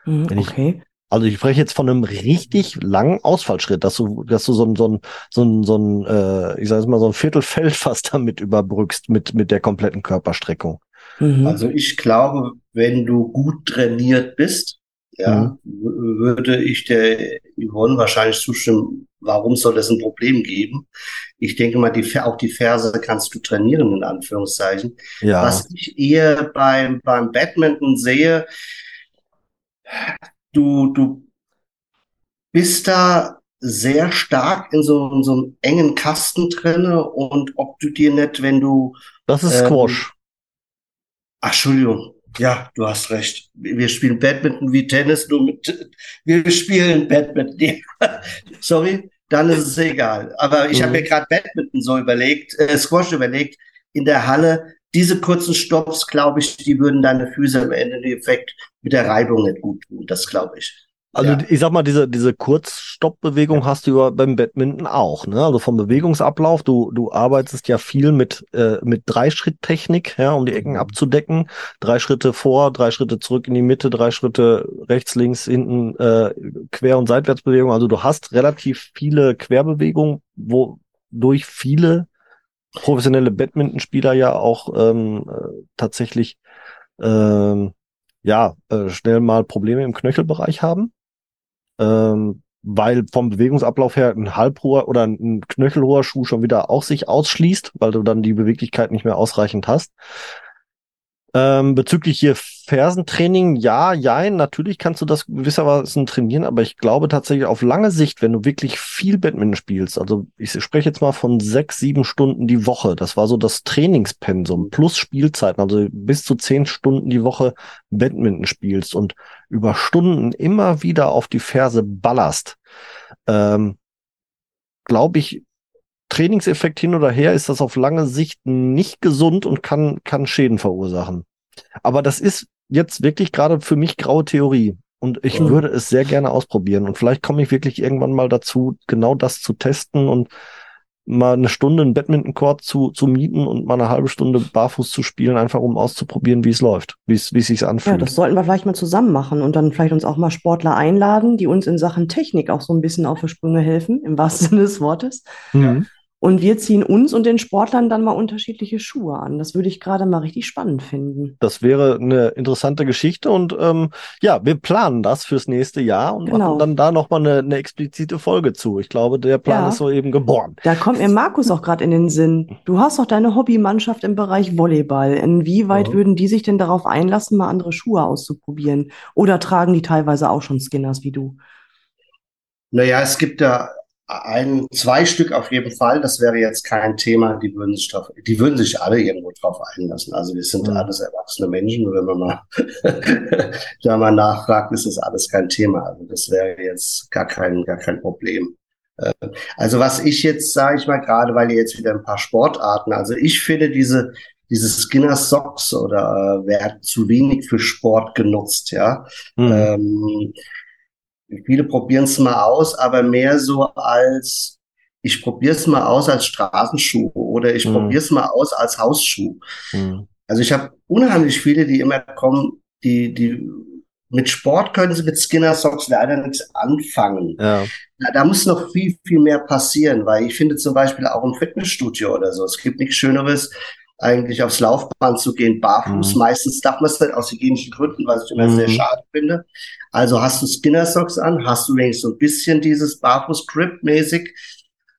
Hm, Wenn ich- okay. Also ich spreche jetzt von einem richtig langen Ausfallschritt, dass du, dass du so ein, so ein, so ein, so ein äh, ich sage jetzt mal, so ein Viertelfeld fast damit überbrückst mit, mit der kompletten Körperstreckung. Mhm. Also ich glaube, wenn du gut trainiert bist, ja, w- würde ich der Yvonne wahrscheinlich zustimmen, warum soll das ein Problem geben? Ich denke mal, die, Fer- auch die Ferse kannst du trainieren, in Anführungszeichen. Ja, Was ich eher beim, beim Badminton sehe, du, du bist da sehr stark in so, in so einem engen Kasten drinne und ob du dir nicht, wenn du. Das ist ähm, Squash. Ach, Entschuldigung. Ja, du hast recht. Wir spielen Badminton wie Tennis, nur mit. Wir spielen Badminton. Sorry, dann ist es egal. Aber ich mhm. habe mir gerade Badminton so überlegt, äh, Squash überlegt, in der Halle. Diese kurzen Stops, glaube ich, die würden deine Füße am Ende den Effekt mit der Reibung nicht gut tun. Das glaube ich. Also ja. ich sag mal, diese, diese Kurzstoppbewegung hast du ja beim Badminton auch, ne? Also vom Bewegungsablauf, du, du arbeitest ja viel mit, äh, mit Dreischritttechnik, ja, um die Ecken mhm. abzudecken. Drei Schritte vor, drei Schritte zurück in die Mitte, drei Schritte rechts, links, hinten, äh, Quer- und Seitwärtsbewegung. Also du hast relativ viele Querbewegungen, wo durch viele professionelle Badmintonspieler ja auch ähm, äh, tatsächlich ähm, ja, äh, schnell mal Probleme im Knöchelbereich haben ähm, weil vom Bewegungsablauf her ein halbhoher oder ein knöchelhoher Schuh schon wieder auch sich ausschließt, weil du dann die Beweglichkeit nicht mehr ausreichend hast. Ähm, bezüglich hier Fersentraining, ja, jein, natürlich kannst du das gewissermaßen trainieren, aber ich glaube tatsächlich auf lange Sicht, wenn du wirklich viel Badminton spielst, also ich spreche jetzt mal von sechs, sieben Stunden die Woche, das war so das Trainingspensum plus Spielzeiten, also bis zu zehn Stunden die Woche Badminton spielst und über Stunden immer wieder auf die Ferse ballerst, ähm, glaube ich, Trainingseffekt hin oder her ist das auf lange Sicht nicht gesund und kann, kann Schäden verursachen. Aber das ist jetzt wirklich gerade für mich graue Theorie. Und ich mhm. würde es sehr gerne ausprobieren. Und vielleicht komme ich wirklich irgendwann mal dazu, genau das zu testen und mal eine Stunde einen Badminton-Court zu, zu mieten und mal eine halbe Stunde barfuß zu spielen, einfach um auszuprobieren, wie es läuft, wie es, wie es sich anfühlt. Ja, das sollten wir vielleicht mal zusammen machen und dann vielleicht uns auch mal Sportler einladen, die uns in Sachen Technik auch so ein bisschen auf die Sprünge helfen, im wahrsten Sinne des Wortes. Mhm. Und wir ziehen uns und den Sportlern dann mal unterschiedliche Schuhe an. Das würde ich gerade mal richtig spannend finden. Das wäre eine interessante Geschichte und ähm, ja, wir planen das fürs nächste Jahr und genau. machen dann da nochmal eine, eine explizite Folge zu. Ich glaube, der Plan ja. ist so eben geboren. Da kommt mir Markus auch gerade in den Sinn. Du hast doch deine Hobbymannschaft im Bereich Volleyball. Inwieweit ja. würden die sich denn darauf einlassen, mal andere Schuhe auszuprobieren? Oder tragen die teilweise auch schon Skinners wie du? Naja, es gibt da ein, zwei Stück auf jeden Fall, das wäre jetzt kein Thema, die würden sich drauf, die würden sich alle irgendwo drauf einlassen. Also wir sind mhm. alles erwachsene Menschen und wenn man mal da mal nachfragt, ist das alles kein Thema. Also das wäre jetzt gar kein, gar kein Problem. Äh, also was ich jetzt, sage ich mal, gerade weil ihr jetzt wieder ein paar Sportarten, also ich finde diese, diese Skinner Socks oder äh, werden zu wenig für Sport genutzt, ja. Mhm. Ähm, Viele probieren es mal aus, aber mehr so als, ich probiere es mal aus als Straßenschuh oder ich mhm. probiere es mal aus als Hausschuh. Mhm. Also ich habe unheimlich viele, die immer kommen, die, die mit Sport können sie mit Skinner Socks leider nichts anfangen. Ja. Da, da muss noch viel, viel mehr passieren, weil ich finde zum Beispiel auch im Fitnessstudio oder so, es gibt nichts Schöneres, eigentlich aufs Laufband zu gehen, barfuß. Mhm. Meistens darf man es nicht aus hygienischen Gründen, was ich immer mhm. sehr schade finde. Also hast du Skinner Socks an, hast du wenigstens so ein bisschen dieses Barfuß-Grip-mäßig.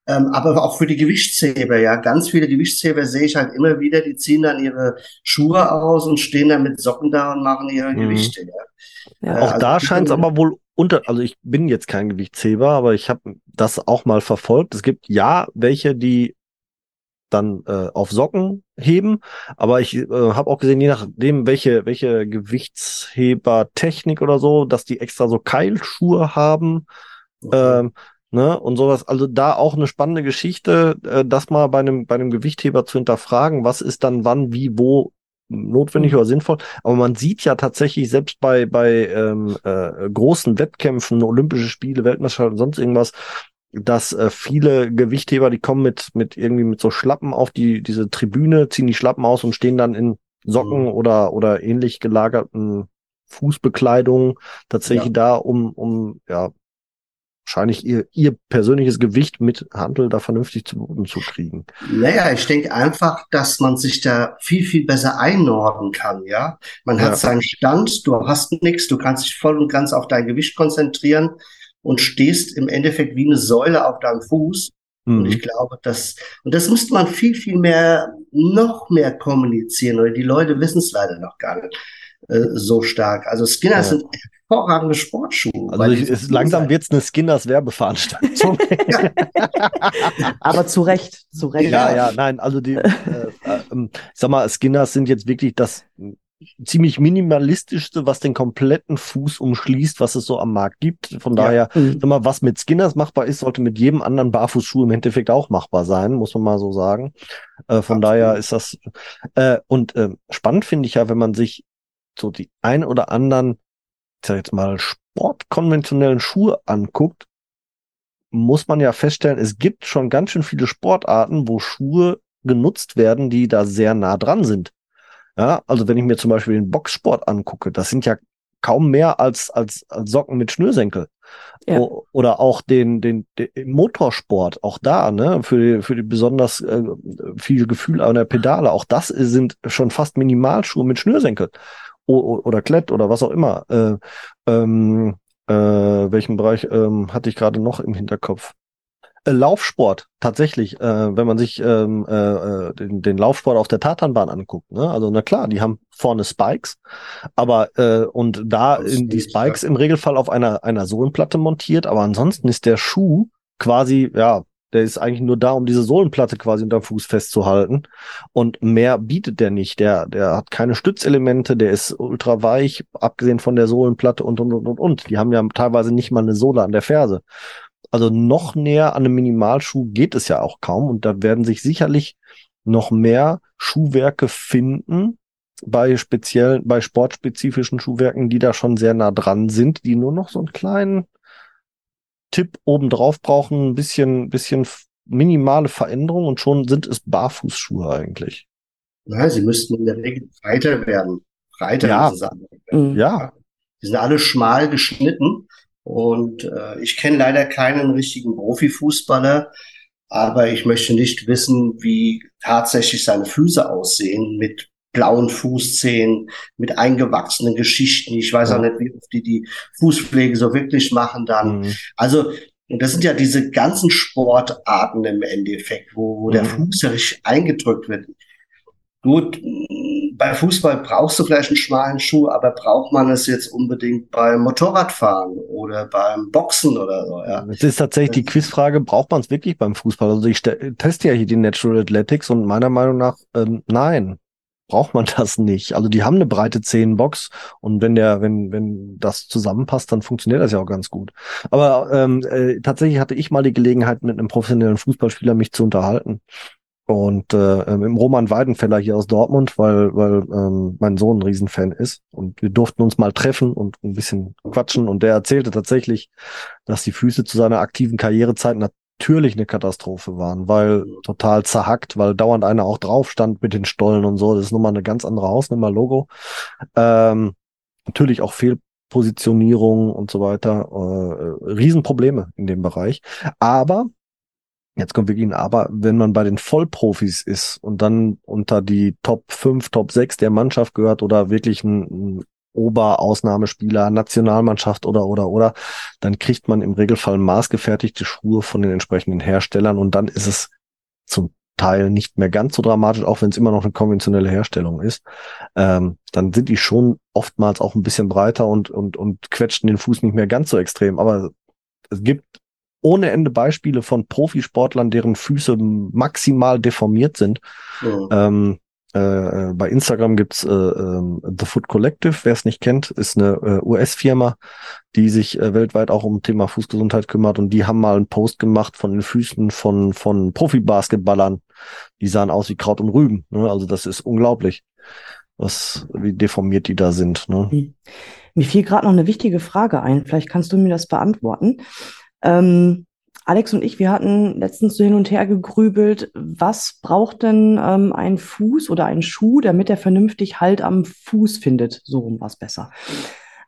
Ähm, aber auch für die Gewichtsheber, ja. Ganz viele Gewichtsheber sehe ich halt immer wieder, die ziehen dann ihre Schuhe aus und stehen dann mit Socken da und machen ihre mhm. Gewichte, ja. ja. Auch also da scheint es aber wohl unter, also ich bin jetzt kein Gewichtsheber, aber ich habe das auch mal verfolgt. Es gibt ja welche, die dann äh, auf Socken heben. Aber ich äh, habe auch gesehen, je nachdem, welche, welche Gewichtshebertechnik oder so, dass die extra so Keilschuhe haben. Okay. Ähm, ne, und sowas. Also da auch eine spannende Geschichte, äh, das mal bei einem, bei einem Gewichtheber zu hinterfragen, was ist dann wann, wie, wo notwendig mhm. oder sinnvoll. Aber man sieht ja tatsächlich selbst bei, bei ähm, äh, großen Wettkämpfen, Olympische Spiele, Weltmeisterschaften und sonst irgendwas, dass äh, viele Gewichtheber, die kommen mit, mit irgendwie mit so Schlappen auf die, diese Tribüne, ziehen die Schlappen aus und stehen dann in Socken mhm. oder, oder ähnlich gelagerten Fußbekleidungen tatsächlich ja. da, um, um, ja, wahrscheinlich ihr, ihr persönliches Gewicht mit Handel da vernünftig zu Boden zu kriegen. Naja, ich denke einfach, dass man sich da viel, viel besser einordnen kann, ja. Man hat ja. seinen Stand, du hast nichts, du kannst dich voll und ganz auf dein Gewicht konzentrieren und stehst im Endeffekt wie eine Säule auf deinem Fuß. Mhm. Und ich glaube, dass, und das müsste man viel, viel mehr, noch mehr kommunizieren, oder die Leute wissen es leider noch gar nicht. äh, so stark. Also Skinners ja. sind hervorragende Sportschuhe. Also ich, ist, langsam wird es eine Skinners Werbeveranstaltung. Aber zu Recht, zu Recht. Ja, ja, nein, also die, äh, äh, ähm, ich sag mal, Skinners sind jetzt wirklich das ziemlich minimalistischste, was den kompletten Fuß umschließt, was es so am Markt gibt. Von daher, ja. Mhm. mal, was mit Skinners machbar ist, sollte mit jedem anderen Barfußschuh im Endeffekt auch machbar sein, muss man mal so sagen. Äh, von Absolut. daher ist das äh, und äh, spannend finde ich ja, wenn man sich so die ein oder anderen, ich sag jetzt mal, sportkonventionellen Schuhe anguckt, muss man ja feststellen, es gibt schon ganz schön viele Sportarten, wo Schuhe genutzt werden, die da sehr nah dran sind. Ja, also wenn ich mir zum Beispiel den Boxsport angucke, das sind ja kaum mehr als, als, als Socken mit Schnürsenkel. Ja. oder auch den, den, den Motorsport, auch da, ne, für die, für die besonders äh, viel Gefühl an der Pedale, auch das sind schon fast Minimalschuhe mit Schnürsenkel. O oder Klett oder was auch immer. Äh, ähm, äh, welchen Bereich ähm, hatte ich gerade noch im Hinterkopf? Äh, Laufsport tatsächlich, äh, wenn man sich ähm, äh, äh, den, den Laufsport auf der Tatanbahn anguckt. Ne? Also na klar, die haben vorne Spikes, aber äh, und da in die Spikes im Regelfall auf einer einer Sohlenplatte montiert, aber ansonsten ist der Schuh quasi ja der ist eigentlich nur da, um diese Sohlenplatte quasi unter Fuß festzuhalten. Und mehr bietet der nicht. Der, der hat keine Stützelemente, der ist ultra weich, abgesehen von der Sohlenplatte und, und, und, und, und. Die haben ja teilweise nicht mal eine Sohle an der Ferse. Also noch näher an einem Minimalschuh geht es ja auch kaum und da werden sich sicherlich noch mehr Schuhwerke finden bei speziellen, bei sportspezifischen Schuhwerken, die da schon sehr nah dran sind, die nur noch so einen kleinen Tipp obendrauf brauchen, ein bisschen, bisschen minimale Veränderung und schon sind es Barfußschuhe eigentlich. Nein, sie müssten in der Regel breiter werden. Breiter ja. Mhm. Ja. Die sind alle schmal geschnitten und äh, ich kenne leider keinen richtigen Profifußballer, aber ich möchte nicht wissen, wie tatsächlich seine Füße aussehen mit blauen Fußzehen, mit eingewachsenen Geschichten. Ich weiß auch nicht, wie oft die die Fußpflege so wirklich machen dann. Mhm. Also und das sind ja diese ganzen Sportarten im Endeffekt, wo, wo der mhm. Fuß ja richtig eingedrückt wird. Gut, bei Fußball brauchst du vielleicht einen schmalen Schuh, aber braucht man es jetzt unbedingt beim Motorradfahren oder beim Boxen oder so? Ja. Das ist tatsächlich die Quizfrage, braucht man es wirklich beim Fußball? Also ich teste ja hier die Natural Athletics und meiner Meinung nach, ähm, nein, braucht man das nicht. Also die haben eine breite Zehenbox und wenn der, wenn, wenn das zusammenpasst, dann funktioniert das ja auch ganz gut. Aber ähm, äh, tatsächlich hatte ich mal die Gelegenheit, mit einem professionellen Fußballspieler mich zu unterhalten und äh, ähm, im Roman Weidenfeller hier aus Dortmund, weil, weil ähm, mein Sohn ein Riesenfan ist. Und wir durften uns mal treffen und ein bisschen quatschen. Und der erzählte tatsächlich, dass die Füße zu seiner aktiven Karrierezeit natürlich eine Katastrophe waren, weil total zerhackt, weil dauernd einer auch drauf stand mit den Stollen und so. Das ist nochmal eine ganz andere Hausnummer, Logo. Ähm, natürlich auch Fehlpositionierung und so weiter. Äh, Riesenprobleme in dem Bereich. Aber Jetzt kommt wirklich ein Aber, wenn man bei den Vollprofis ist und dann unter die Top 5, Top 6 der Mannschaft gehört oder wirklich ein, ein Oberausnahmespieler, Nationalmannschaft oder oder oder, dann kriegt man im Regelfall maßgefertigte Schuhe von den entsprechenden Herstellern und dann ist es zum Teil nicht mehr ganz so dramatisch, auch wenn es immer noch eine konventionelle Herstellung ist. Ähm, dann sind die schon oftmals auch ein bisschen breiter und und und quetschen den Fuß nicht mehr ganz so extrem. Aber es gibt ohne Ende Beispiele von Profisportlern, deren Füße maximal deformiert sind. Mhm. Ähm, äh, bei Instagram gibt's äh, äh, The Foot Collective, wer es nicht kennt, ist eine äh, US-Firma, die sich äh, weltweit auch um Thema Fußgesundheit kümmert und die haben mal einen Post gemacht von den Füßen von, von Profi-Basketballern. Die sahen aus wie Kraut und Rüben. Ne? Also das ist unglaublich, was, wie deformiert die da sind. Ne? Hm. Mir fiel gerade noch eine wichtige Frage ein. Vielleicht kannst du mir das beantworten. Ähm, Alex und ich, wir hatten letztens so hin und her gegrübelt, was braucht denn ähm, ein Fuß oder ein Schuh, damit er vernünftig Halt am Fuß findet? So rum war es besser.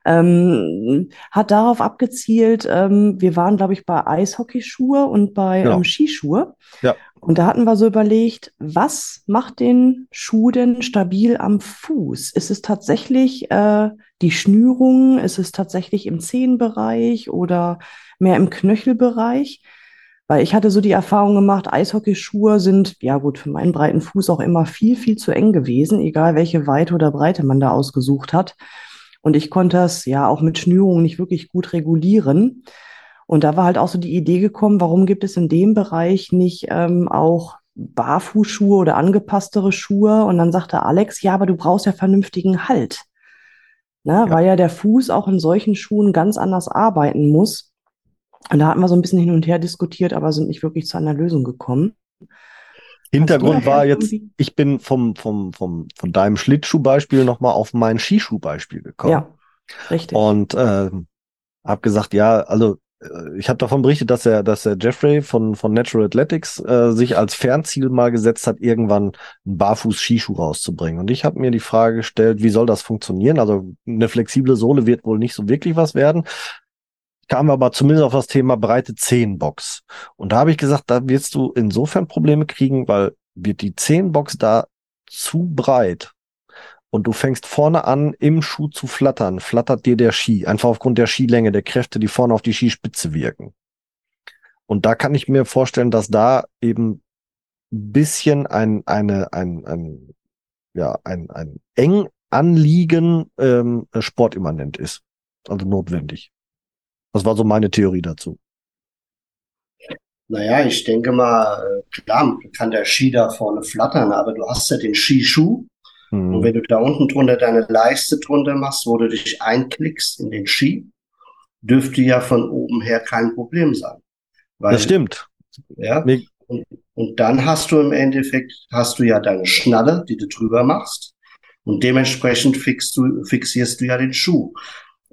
Ähm, hat darauf abgezielt, ähm, wir waren, glaube ich, bei Eishockeyschuhe und bei genau. ähm, Skischuhe. Ja. Und da hatten wir so überlegt, was macht den Schuh denn stabil am Fuß? Ist es tatsächlich äh, die Schnürung? Ist es tatsächlich im Zehenbereich oder mehr im Knöchelbereich? Weil ich hatte so die Erfahrung gemacht, Eishockeyschuhe sind, ja gut, für meinen breiten Fuß auch immer viel, viel zu eng gewesen, egal welche Weite oder Breite man da ausgesucht hat. Und ich konnte das ja auch mit Schnürungen nicht wirklich gut regulieren. Und da war halt auch so die Idee gekommen, warum gibt es in dem Bereich nicht ähm, auch Barfußschuhe oder angepasstere Schuhe? Und dann sagte Alex, ja, aber du brauchst ja vernünftigen Halt. Ne? Ja. Weil ja der Fuß auch in solchen Schuhen ganz anders arbeiten muss. Und da hatten wir so ein bisschen hin und her diskutiert, aber sind nicht wirklich zu einer Lösung gekommen. Hintergrund war jetzt, ich bin vom, vom, vom, von deinem Schlittschuhbeispiel nochmal auf mein Skischuhbeispiel gekommen. Ja, richtig. Und äh, habe gesagt, ja, also äh, ich habe davon berichtet, dass er, dass der Jeffrey von, von Natural Athletics äh, sich als Fernziel mal gesetzt hat, irgendwann einen Barfuß-Skischuh rauszubringen. Und ich habe mir die Frage gestellt, wie soll das funktionieren? Also eine flexible Sohle wird wohl nicht so wirklich was werden kamen wir aber zumindest auf das Thema breite Zehenbox. Und da habe ich gesagt, da wirst du insofern Probleme kriegen, weil wird die Zehenbox da zu breit und du fängst vorne an, im Schuh zu flattern, flattert dir der Ski, einfach aufgrund der Skilänge, der Kräfte, die vorne auf die Skispitze wirken. Und da kann ich mir vorstellen, dass da eben bisschen ein, eine, ein, ein, ja, ein, ein eng anliegen ähm, sportimmanent ist. Also notwendig. Das war so meine Theorie dazu. Naja, ich denke mal, äh, klar, kann der Ski da vorne flattern, aber du hast ja den Skischuh. Mhm. Und wenn du da unten drunter deine Leiste drunter machst, wo du dich einklickst in den Ski, dürfte ja von oben her kein Problem sein. Weil, das stimmt. Ja. Und, und dann hast du im Endeffekt, hast du ja deine Schnalle, die du drüber machst. Und dementsprechend fixst du, fixierst du ja den Schuh.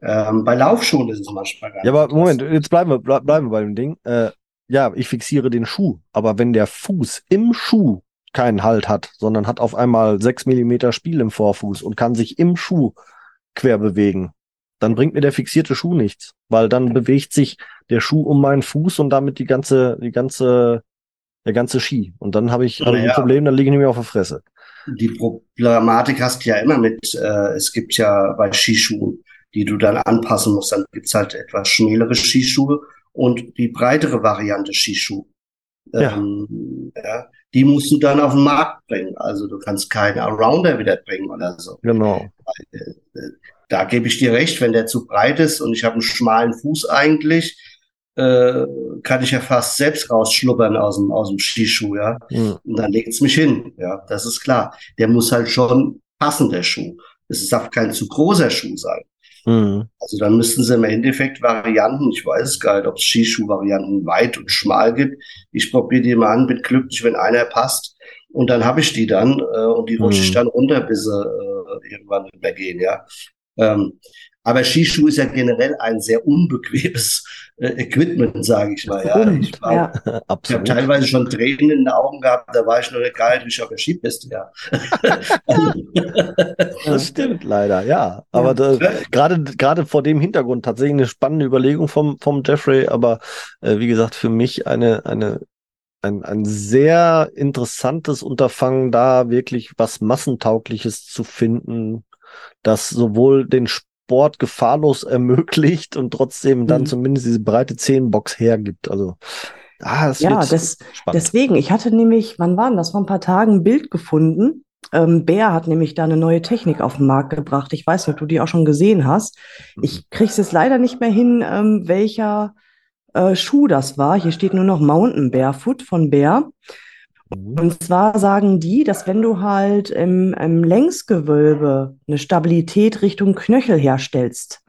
Ähm, bei Laufschuhen ist es manchmal gar. Ja, aber Moment, jetzt bleiben wir, bleiben wir bei dem Ding. Äh, ja, ich fixiere den Schuh, aber wenn der Fuß im Schuh keinen Halt hat, sondern hat auf einmal sechs Millimeter Spiel im Vorfuß und kann sich im Schuh quer bewegen, dann bringt mir der fixierte Schuh nichts, weil dann bewegt sich der Schuh um meinen Fuß und damit die ganze, die ganze, der ganze Ski. Und dann habe ich, hab ich ein Problem, dann liege ich nämlich auf der Fresse. Die Problematik hast du ja immer mit, äh, es gibt ja bei Skischuhen die du dann anpassen musst. Dann gibt's halt etwas schnellere Skischuhe und die breitere Variante Skischuh. Ja. Ähm, ja, die musst du dann auf den Markt bringen. Also du kannst keine Arounder wieder bringen oder so. Genau. Äh, äh, da gebe ich dir recht, wenn der zu breit ist und ich habe einen schmalen Fuß eigentlich, äh, kann ich ja fast selbst rausschlubbern aus dem, aus dem Skischuh, ja. Mhm. Und dann legt's mich hin, ja, das ist klar. Der muss halt schon passen, der Schuh. Es darf kein zu großer Schuh sein. Mhm. Also dann müssten sie im Endeffekt Varianten, ich weiß es gar nicht, ob es Skischuh-Varianten weit und schmal gibt. Ich probiere die mal an, bin glücklich, wenn einer passt. Und dann habe ich die dann äh, und die rutsche ich mhm. dann runter, bis sie äh, irgendwann übergehen, ja. Ähm, aber Skischuh ist ja generell ein sehr unbequemes äh, Equipment, sage ich mal. Ja. Ich, war, ja. ich habe teilweise schon Tränen in den Augen gehabt, da war ich noch nicht geil, ich auf der Skipiste, ja. das stimmt leider, ja. Aber gerade gerade vor dem Hintergrund tatsächlich eine spannende Überlegung vom, vom Jeffrey, aber äh, wie gesagt, für mich eine, eine ein, ein sehr interessantes Unterfangen, da wirklich was Massentaugliches zu finden, das sowohl den Sport gefahrlos ermöglicht und trotzdem dann mhm. zumindest diese breite Zehenbox hergibt. Also ah, das ja, das, deswegen, ich hatte nämlich, wann waren das? Vor ein paar Tagen ein Bild gefunden. Ähm, Bär hat nämlich da eine neue Technik auf den Markt gebracht. Ich weiß nicht, ob du die auch schon gesehen hast. Ich mhm. kriege es jetzt leider nicht mehr hin, ähm, welcher äh, Schuh das war. Hier steht nur noch Mountain Barefoot von Bär. Mhm. Und zwar sagen die, dass wenn du halt im, im Längsgewölbe eine Stabilität Richtung Knöchel herstellst,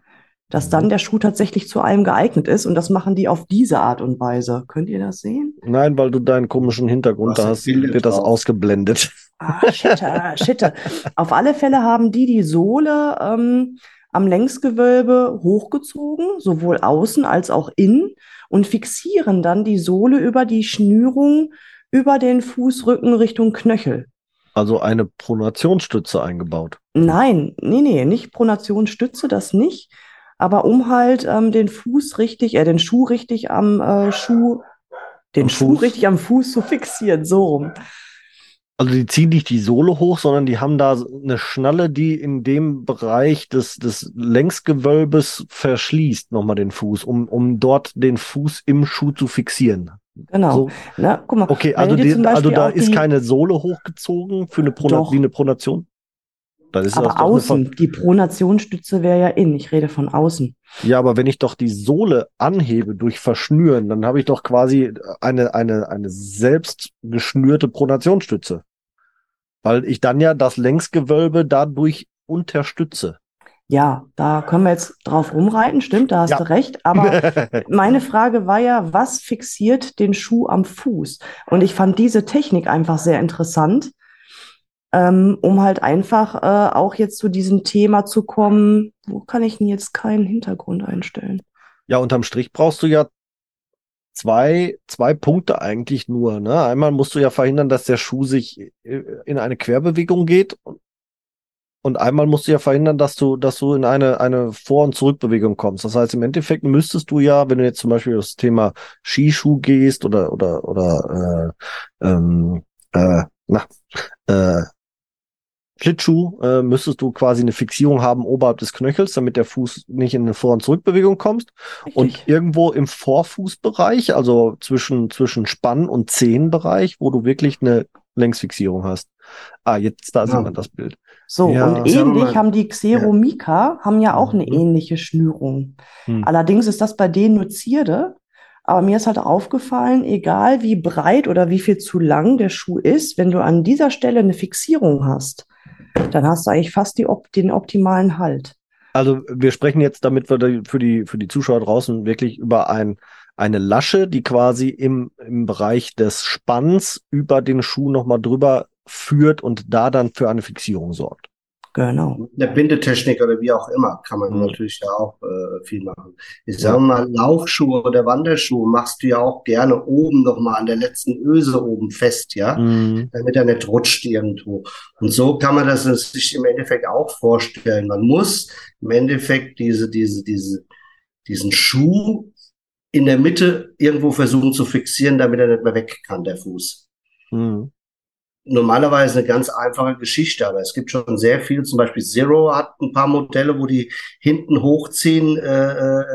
dass dann mhm. der Schuh tatsächlich zu allem geeignet ist. Und das machen die auf diese Art und Weise. Könnt ihr das sehen? Nein, weil du deinen komischen Hintergrund da hast, wird das ausgeblendet. Ah, shitte, shitte. Auf alle Fälle haben die die Sohle ähm, am Längsgewölbe hochgezogen, sowohl außen als auch innen, und fixieren dann die Sohle über die Schnürung über den Fußrücken Richtung Knöchel. Also eine Pronationsstütze eingebaut. Nein, nee, nee, nicht Pronationsstütze, das nicht. Aber um halt ähm, den Fuß richtig, äh, den Schuh richtig am äh, Schuh, den am Schuh Fuß? richtig am Fuß zu fixieren, so rum. Also die ziehen nicht die Sohle hoch, sondern die haben da eine Schnalle, die in dem Bereich des, des Längsgewölbes verschließt, nochmal den Fuß, um, um dort den Fuß im Schuh zu fixieren. Genau. So. Na, guck mal, Okay, also, die, also da ist die- keine Sohle hochgezogen für eine Prona Doch. wie eine Pronation. Dann ist Aber außen, die Pronationsstütze wäre ja in. Ich rede von außen. Ja, aber wenn ich doch die Sohle anhebe durch Verschnüren, dann habe ich doch quasi eine, eine, eine selbst geschnürte Pronationsstütze. Weil ich dann ja das Längsgewölbe dadurch unterstütze. Ja, da können wir jetzt drauf rumreiten, stimmt, da hast Ja. du recht. Aber meine Frage war ja, was fixiert den Schuh am Fuß? Und ich fand diese Technik einfach sehr interessant, ähm, um halt einfach äh, auch jetzt zu diesem Thema zu kommen. Wo kann ich denn jetzt keinen Hintergrund einstellen? Ja, unterm Strich brauchst du ja zwei, zwei Punkte eigentlich nur. Ne? Einmal musst du ja verhindern, dass der Schuh sich äh, in eine Querbewegung geht. Und, und einmal musst du ja verhindern, dass du, dass du in eine, eine Vor- und Zurückbewegung kommst. Das heißt, im Endeffekt müsstest du ja, wenn du jetzt zum Beispiel das Thema Skischuh gehst oder, oder, oder, äh, ähm, äh, na, äh, Schlittschuh, äh, müsstest du quasi eine Fixierung haben oberhalb des Knöchels, damit der Fuß nicht in eine Vor- und Zurückbewegung kommst. Und Richtig. irgendwo im Vorfußbereich, also zwischen, zwischen Spann- und Zehenbereich, wo du wirklich eine Längsfixierung hast. Ah, jetzt da sieht Ja. man das Bild. So, Ja. und ähnlich haben die Xeromika, haben ja auch eine Mhm. ähnliche Schnürung. Hm. Allerdings ist das bei denen nur Zierde. Aber mir ist halt aufgefallen, egal wie breit oder wie viel zu lang der Schuh ist, wenn du an dieser Stelle eine Fixierung hast, dann hast du eigentlich fast die, op den optimalen Halt. Also wir sprechen jetzt, damit wir für die, für die Zuschauer draußen wirklich über ein, eine Lasche, die quasi im, im Bereich des Spanns über den Schuh nochmal drüber führt und da dann für eine Fixierung sorgt. Genau. Mit einer Bindetechnik oder wie auch immer kann man Mhm. natürlich ja auch äh, viel machen. Ich sage mal, Laufschuhe oder Wanderschuhe machst du ja auch gerne oben nochmal an der letzten Öse oben fest, ja, Mhm. damit er nicht rutscht irgendwo. Und so kann man das sich im Endeffekt auch vorstellen. Man muss im Endeffekt diese, diese, diese, diesen Schuh in der Mitte irgendwo versuchen zu fixieren, damit er nicht mehr weg kann, der Fuß Mhm. Normalerweise eine ganz einfache Geschichte, aber es gibt schon sehr viele, zum Beispiel Zero hat ein paar Modelle, wo die hinten hochziehen, äh,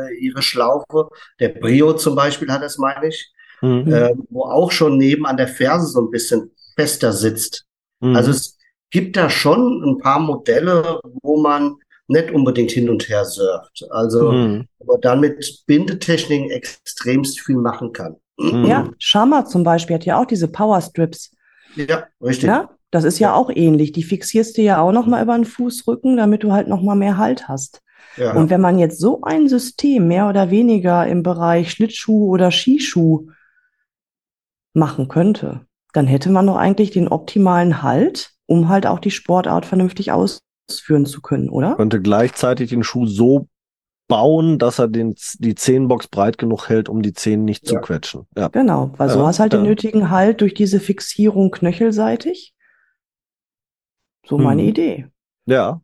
äh, ihre Schlaufe. Der Brio zum Beispiel hat das, meine ich, Mhm. äh, wo auch schon neben an der Ferse so ein bisschen fester sitzt. Mhm. Also es gibt da schon ein paar Modelle, wo man nicht unbedingt hin und her surft. Also, Mhm. aber dann mit Bindetechniken extremst viel machen kann. Mhm. Ja, Shammer zum Beispiel hat ja auch diese Power Strips. Ja, richtig. Ja, das ist ja auch ähnlich. Die fixierst du ja auch nochmal über den Fußrücken, damit du halt nochmal mehr Halt hast. Ja. Und wenn man jetzt so ein System mehr oder weniger im Bereich Schlittschuh oder Skischuh machen könnte, dann hätte man doch eigentlich den optimalen Halt, um halt auch die Sportart vernünftig ausführen zu können, oder? könnte gleichzeitig den Schuh so bauen, dass er den, die Zehenbox breit genug hält, um die Zehen nicht zu Ja. quetschen. Ja. Genau, weil so Ja, hast halt den nötigen Halt durch diese Fixierung knöchelseitig. So meine Hm. Idee. Ja.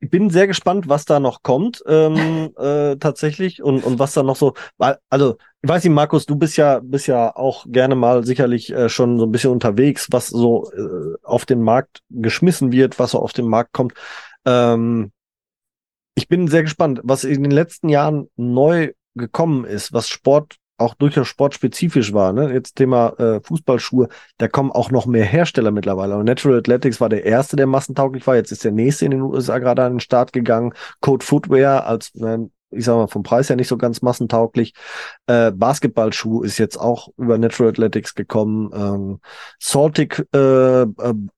Ich bin sehr gespannt, was da noch kommt, ähm, äh, tatsächlich und, und was da noch so, weil, also, ich weiß nicht, Markus, du bist ja, bist ja auch gerne mal sicherlich äh, schon so ein bisschen unterwegs, was so äh, auf den Markt geschmissen wird, was so auf den Markt kommt. Ähm, ich bin sehr gespannt, was in den letzten Jahren neu gekommen ist, was Sport auch durchaus sportspezifisch war. Ne? Jetzt Thema äh, Fußballschuhe, da kommen auch noch mehr Hersteller mittlerweile. Und Natural Athletics war der erste, der massentauglich war. Jetzt ist der nächste in den USA gerade an den Start gegangen. Code Footwear als, äh, ich sag mal, vom Preis her nicht so ganz massentauglich. Äh, Basketballschuh ist jetzt auch über Natural Athletics gekommen. Ähm, Saltic äh, äh,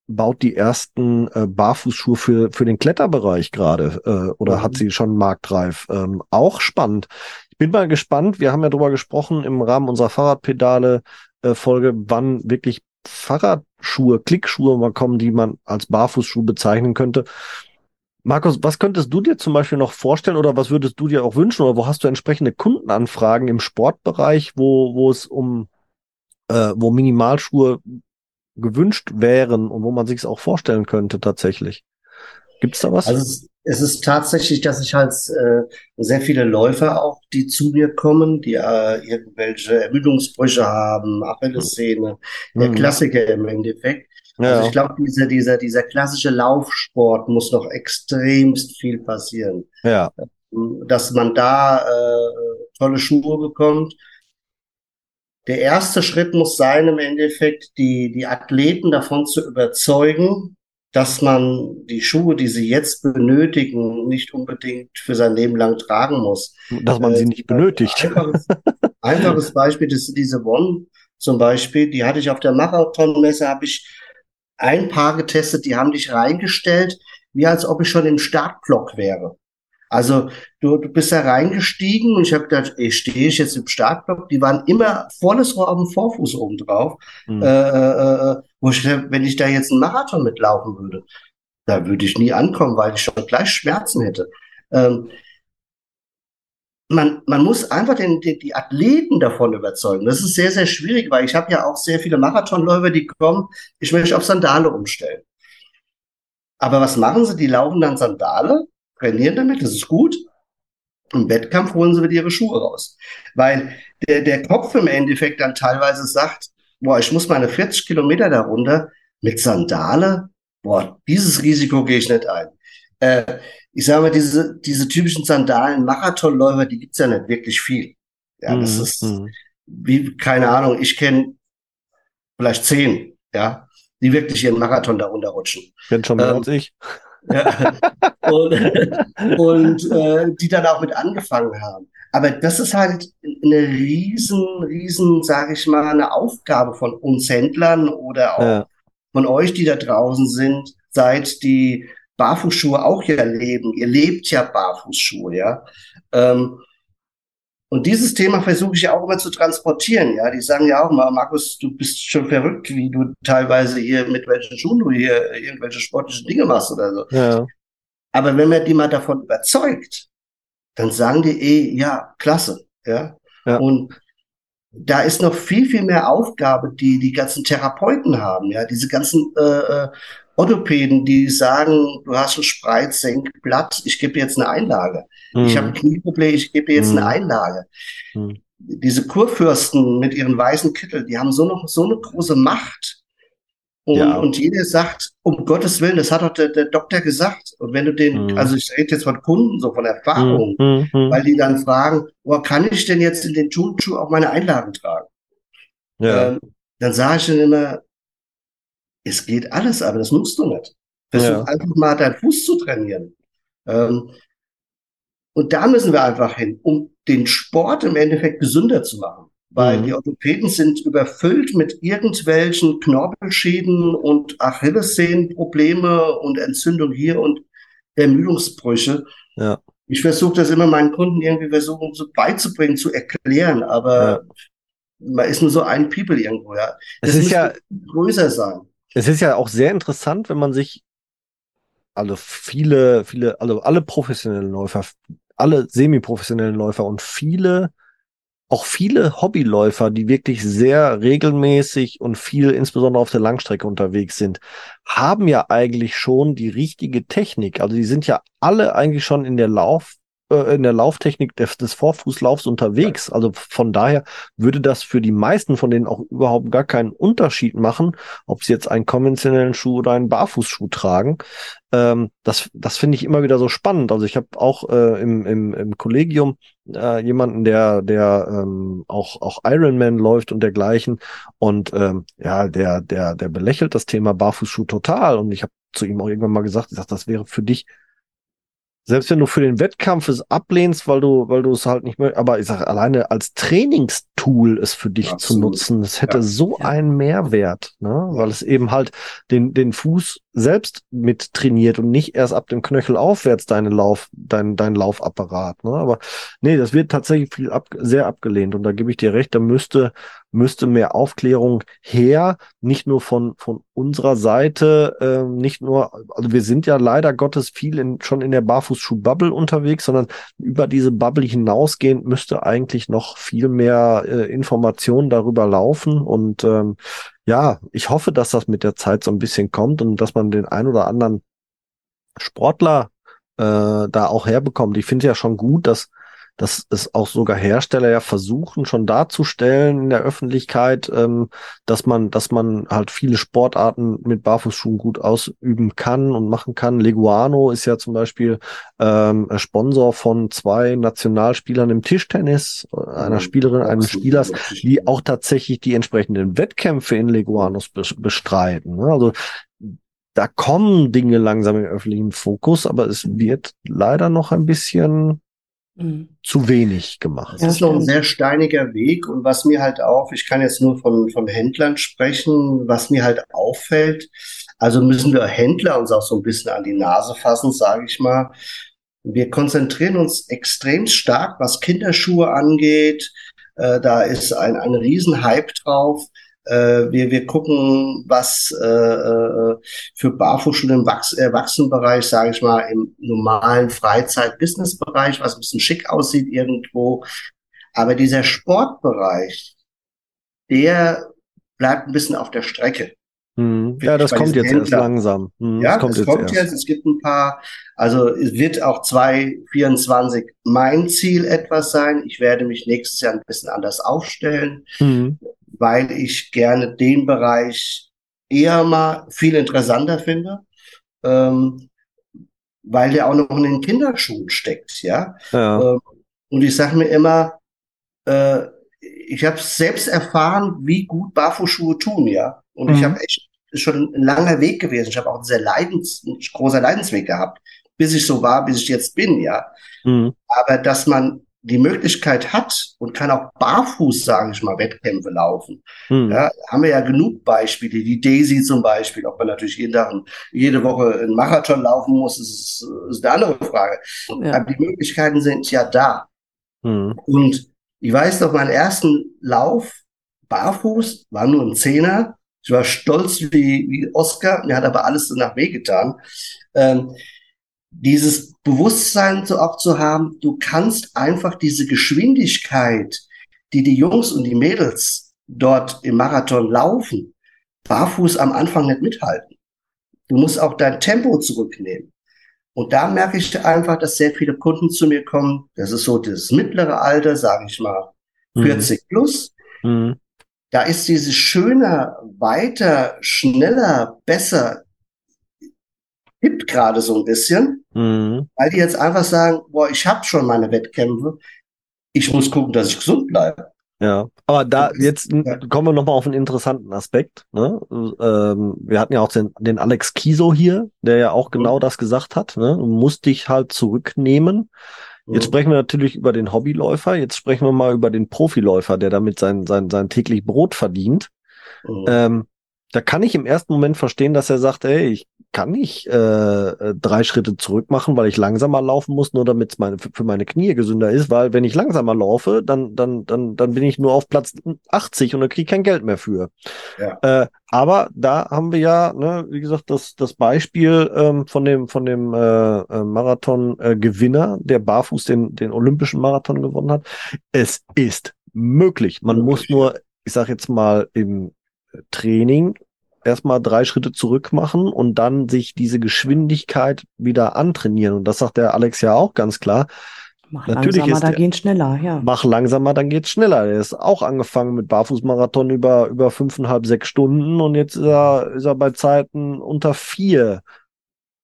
baut die ersten äh, Barfußschuhe für, für den Kletterbereich gerade äh, oder Mhm. hat sie schon marktreif. Ähm, auch spannend. Ich bin mal gespannt. Wir haben ja drüber gesprochen im Rahmen unserer Fahrradpedale äh, Folge, wann wirklich Fahrradschuhe, Klickschuhe mal kommen, die man als Barfußschuh bezeichnen könnte. Markus, was könntest du dir zum Beispiel noch vorstellen oder was würdest du dir auch wünschen oder wo hast du entsprechende Kundenanfragen im Sportbereich, wo, wo es um, äh, wo Minimalschuhe gewünscht wären und wo man sich es auch vorstellen könnte tatsächlich? Gibt's da was? Also es, ist tatsächlich, dass ich halt äh, sehr viele Läufer auch, die zu mir kommen, die äh, irgendwelche Ermüdungsbrüche haben, Achillessehne, der Mhm. Klassiker im Endeffekt. Ja. Also ich glaube, dieser, dieser, dieser klassische Laufsport muss noch extremst viel passieren, ja. dass man da äh, tolle Schuhe bekommt. der erste Schritt muss sein, im Endeffekt die, die Athleten davon zu überzeugen, dass man die Schuhe, die sie jetzt benötigen, nicht unbedingt für sein Leben lang tragen muss. Dass man sie nicht benötigt. Einfaches, einfaches Beispiel ist diese One zum Beispiel, die hatte ich auf der Marathonmesse, habe ich ein Paar getestet, die haben dich reingestellt, wie als ob ich schon im Startblock wäre. Also du, du bist da reingestiegen und ich habe gedacht, ey, stehe ich jetzt im Startblock? Die waren immer volles Rohr auf dem Vorfuß oben drauf. Mhm. Äh, äh, wo ich, wenn ich da jetzt einen Marathon mitlaufen würde, da würde ich nie ankommen, weil ich schon gleich Schmerzen hätte. Ähm, man, man muss einfach den, die, die Athleten davon überzeugen. Das ist sehr, sehr schwierig, weil ich habe ja auch sehr viele Marathonläufer, die kommen, ich möchte auf Sandale umstellen. Aber was machen sie? Die laufen dann Sandale trainieren damit, das ist gut. Im Wettkampf holen sie wieder ihre Schuhe raus. Weil der, der Kopf im Endeffekt dann teilweise sagt, boah, ich muss meine 40 Kilometer darunter mit Sandale, boah, dieses Risiko gehe ich nicht ein. Äh, ich sage mal, diese, diese typischen Sandalen, Marathonläufer, die gibt's ja nicht wirklich viel. Ja, das mhm. ist mhm. wie, keine Ahnung, ich kenne vielleicht zehn, ja, die wirklich ihren Marathon darunter rutschen. Wenn schon mehr ähm, als ich. Ja. Und, und äh, die dann auch mit angefangen haben. Aber das ist halt eine riesen, riesen, sage ich mal, eine Aufgabe von uns Händlern oder auch ja. von euch, die da draußen sind, seit die Barfußschuhe auch ja leben. Ihr lebt ja Barfußschuhe, ja. Ähm, und dieses Thema versuche ich ja auch immer zu transportieren. Ja, die sagen ja auch mal, Markus, du bist schon verrückt, wie du teilweise hier mit welchen Schuhen du hier irgendwelche sportlichen Dinge machst oder so. Ja. Aber wenn man die mal davon überzeugt, dann sagen die eh, ja, klasse. Ja. ja. Und da ist noch viel, viel mehr Aufgabe, die die ganzen Therapeuten haben. Ja, diese ganzen äh, äh Orthopäden, die sagen, du hast ein Spreizsenkblatt, ich gebe jetzt eine Einlage. Mhm. Ich habe ein Knieproblem, ich gebe jetzt mhm. eine Einlage. Mhm. Diese Kurfürsten mit ihren weißen Kittel, die haben so noch so eine große Macht. Und, ja. und jeder sagt, um Gottes Willen, das hat doch der, der Doktor gesagt. Und wenn du den, mhm. also ich rede jetzt von Kunden, so von Erfahrung, weil die dann fragen, oh, kann ich denn jetzt in den Turnschuh auch meine Einlagen tragen? Ja. Ähm, dann sage ich dann immer, es geht alles, aber das musst du nicht. Versuch ja. einfach mal deinen Fuß zu trainieren. Ähm, und da müssen wir einfach hin, um den Sport im Endeffekt gesünder zu machen. Weil mhm. die Orthopäden sind überfüllt mit irgendwelchen Knorpelschäden und Achillessehnenprobleme und Entzündung hier und Ermüdungsbrüche. Ja. Ich versuche das immer meinen Kunden irgendwie versuchen so beizubringen, zu erklären, aber ja. man ist nur so ein People irgendwo, ja. Das es ist ja größer sein. Es ist ja auch sehr interessant, wenn man sich alle viele, viele, also alle professionellen Läufer, alle semi-professionellen Läufer und viele, auch viele Hobbyläufer, die wirklich sehr regelmäßig und viel, insbesondere auf der Langstrecke unterwegs sind, haben ja eigentlich schon die richtige Technik. Also die sind ja alle eigentlich schon in der Lauf, in der Lauftechnik des, des Vorfußlaufs unterwegs. Also von daher würde das für die meisten von denen auch überhaupt gar keinen Unterschied machen, ob sie jetzt einen konventionellen Schuh oder einen Barfußschuh tragen. Ähm, das das finde ich immer wieder so spannend. Also ich habe auch äh, im, im, im Kollegium äh, jemanden, der der ähm, auch auch Ironman läuft und dergleichen und ähm, ja, der der der belächelt das Thema Barfußschuh total und ich habe zu ihm auch irgendwann mal gesagt, ich sag, das wäre für dich selbst wenn du für den Wettkampf es ablehnst, weil du, weil du es halt nicht mehr, aber ich sage alleine als Trainingstool es für dich Absolut. zu nutzen, es hätte ja. so einen Mehrwert, ne? weil es eben halt den, den Fuß selbst mit trainiert und nicht erst ab dem Knöchel aufwärts deine Lauf, dein, dein Laufapparat. Ne? Aber nee, das wird tatsächlich viel ab, sehr abgelehnt und da gebe ich dir recht, da müsste müsste mehr Aufklärung her, nicht nur von, von unserer Seite, äh, nicht nur, also wir sind ja leider Gottes viel in, schon in der Barfußschuh-Bubble unterwegs, sondern über diese Bubble hinausgehend müsste eigentlich noch viel mehr äh, Informationen darüber laufen und ähm, ja, ich hoffe, dass das mit der Zeit so ein bisschen kommt und dass man den ein oder anderen Sportler äh, da auch herbekommt. Ich finde ja schon gut, dass dass es auch sogar Hersteller ja versuchen, schon darzustellen in der Öffentlichkeit, ähm, dass man, dass man halt viele Sportarten mit Barfußschuhen gut ausüben kann und machen kann. Leguano ist ja zum Beispiel ähm, Sponsor von zwei Nationalspielern im Tischtennis, einer Spielerin, einem Spielers, die auch tatsächlich die entsprechenden Wettkämpfe in Leguanos bestreiten. Ne? Also da kommen Dinge langsam im öffentlichen Fokus, aber es wird leider noch ein bisschen mhm. zu wenig gemacht. Es ist noch ein sehr steiniger Weg und was mir halt auch, ich kann jetzt nur von, von Händlern sprechen, was mir halt auffällt, also müssen wir Händler uns auch so ein bisschen an die Nase fassen, sage ich mal. Wir konzentrieren uns extrem stark, was Kinderschuhe angeht. Äh, da ist ein, ein Riesenhype drauf. Äh, wir, wir gucken, was äh, äh für Barfußschuhe im Wachs Erwachsenenbereich, sage ich mal, im normalen Freizeit-Business-Bereich, was ein bisschen schick aussieht irgendwo. Aber dieser Sportbereich, der bleibt ein bisschen auf der Strecke. Hm. Ja, das kommt jetzt Händler. erst langsam. Hm, ja, das kommt, das kommt jetzt, jetzt, Es gibt ein paar, also es wird auch 2024 mein Ziel etwas sein. Ich werde mich nächstes Jahr ein bisschen anders aufstellen. Hm weil ich gerne den Bereich eher mal viel interessanter finde, ähm, weil der auch noch in den Kinderschuhen steckt, ja. ja. Ähm, und ich sage mir immer, äh, ich habe selbst erfahren, wie gut Barfußschuhe tun, ja. Und mhm. ich habe echt schon ein langer Weg gewesen. Ich habe auch einen sehr leidens, ein großer Leidensweg gehabt, bis ich so war, bis ich jetzt bin, ja. Mhm. Aber dass man die Möglichkeit hat und kann auch barfuß, sage ich mal, Wettkämpfe laufen. Hm. Ja, haben wir ja genug Beispiele. Die Daisy zum Beispiel, ob man natürlich jeden Tag, jede Woche einen Marathon laufen muss, ist, ist eine andere Frage. Ja. Aber die Möglichkeiten sind ja da. Hm. Und ich weiß noch, meinen ersten Lauf barfuß war nur ein Zehner. Ich war stolz wie, wie Oscar. Mir hat aber alles danach wehgetan. Ähm, dieses Bewusstsein so auch zu haben, du kannst einfach diese Geschwindigkeit, die die Jungs und die Mädels dort im Marathon laufen, barfuß am Anfang nicht mithalten. Du musst auch dein Tempo zurücknehmen. Und da merke ich einfach, dass sehr viele Kunden zu mir kommen. Das ist so das mittlere Alter, sage ich mal, 40 mhm. plus. Mhm. Da ist dieses schöner, weiter, schneller, besser hippt gerade so ein bisschen, mhm. weil die jetzt einfach sagen, boah, ich habe schon meine Wettkämpfe, ich muss gucken, dass ich gesund bleibe. Ja, aber da jetzt kommen wir nochmal auf einen interessanten Aspekt. Ne? Ähm, wir hatten ja auch den, den Alex Kiso hier, der ja auch genau mhm. das gesagt hat. Ne? Du musst dich halt zurücknehmen. Jetzt mhm. sprechen wir natürlich über den Hobbyläufer, jetzt sprechen wir mal über den Profiläufer, der damit sein, sein, sein täglich Brot verdient. Mhm. Ähm, da kann ich im ersten Moment verstehen, dass er sagt, ey, ich kann nicht äh, äh, drei Schritte zurück machen, weil ich langsamer laufen muss, nur damit es meine, für meine Knie gesünder ist, weil wenn ich langsamer laufe, dann, dann, dann, dann bin ich nur auf Platz 80 und dann kriege ich kein Geld mehr für. Ja. Äh, aber da haben wir ja, ne, wie gesagt, das, das Beispiel ähm, von dem, von dem äh, äh Marathon-Gewinner, der barfuß den, den olympischen Marathon gewonnen hat. Es ist möglich. Man möglich. muss nur, ich sage jetzt mal, im Training erstmal drei Schritte zurück machen und dann sich diese Geschwindigkeit wieder antrainieren. Und das sagt der Alex ja auch ganz klar. Mach Natürlich langsamer, da geht's schneller, ja. Mach langsamer, dann geht's schneller. Er ist auch angefangen mit Barfußmarathon über, über fünfeinhalb, sechs Stunden und jetzt ist er, ist er bei Zeiten unter vier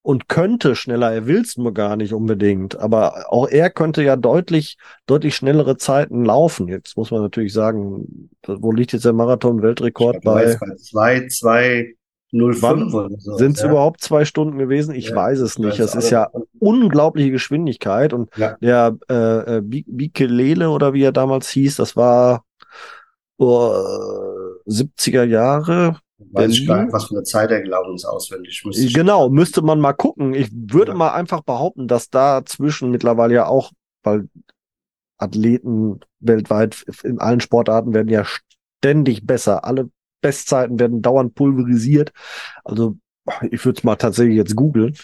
und könnte schneller, er will es nur gar nicht unbedingt, aber auch er könnte ja deutlich, deutlich schnellere Zeiten laufen. Jetzt muss man natürlich sagen, wo liegt jetzt der Marathon-Weltrekord bei? Bei 2, 2, 05 oder so. Sind es ja. überhaupt zwei Stunden gewesen? Ich ja, weiß es nicht. Es ist ja unglaubliche Geschwindigkeit und ja. der äh, äh Bikelele oder wie er damals hieß, das war oh, 70er Jahre, Weiß ich gar nicht, was für eine Zeit er gelaufen ist auswendig. Müsste genau, müsste man mal gucken. Ich würde ja. mal einfach behaupten, dass da zwischen mittlerweile ja auch, weil Athleten weltweit in allen Sportarten werden ja ständig besser. Alle Bestzeiten werden dauernd pulverisiert. Also ich würde es mal tatsächlich jetzt googeln.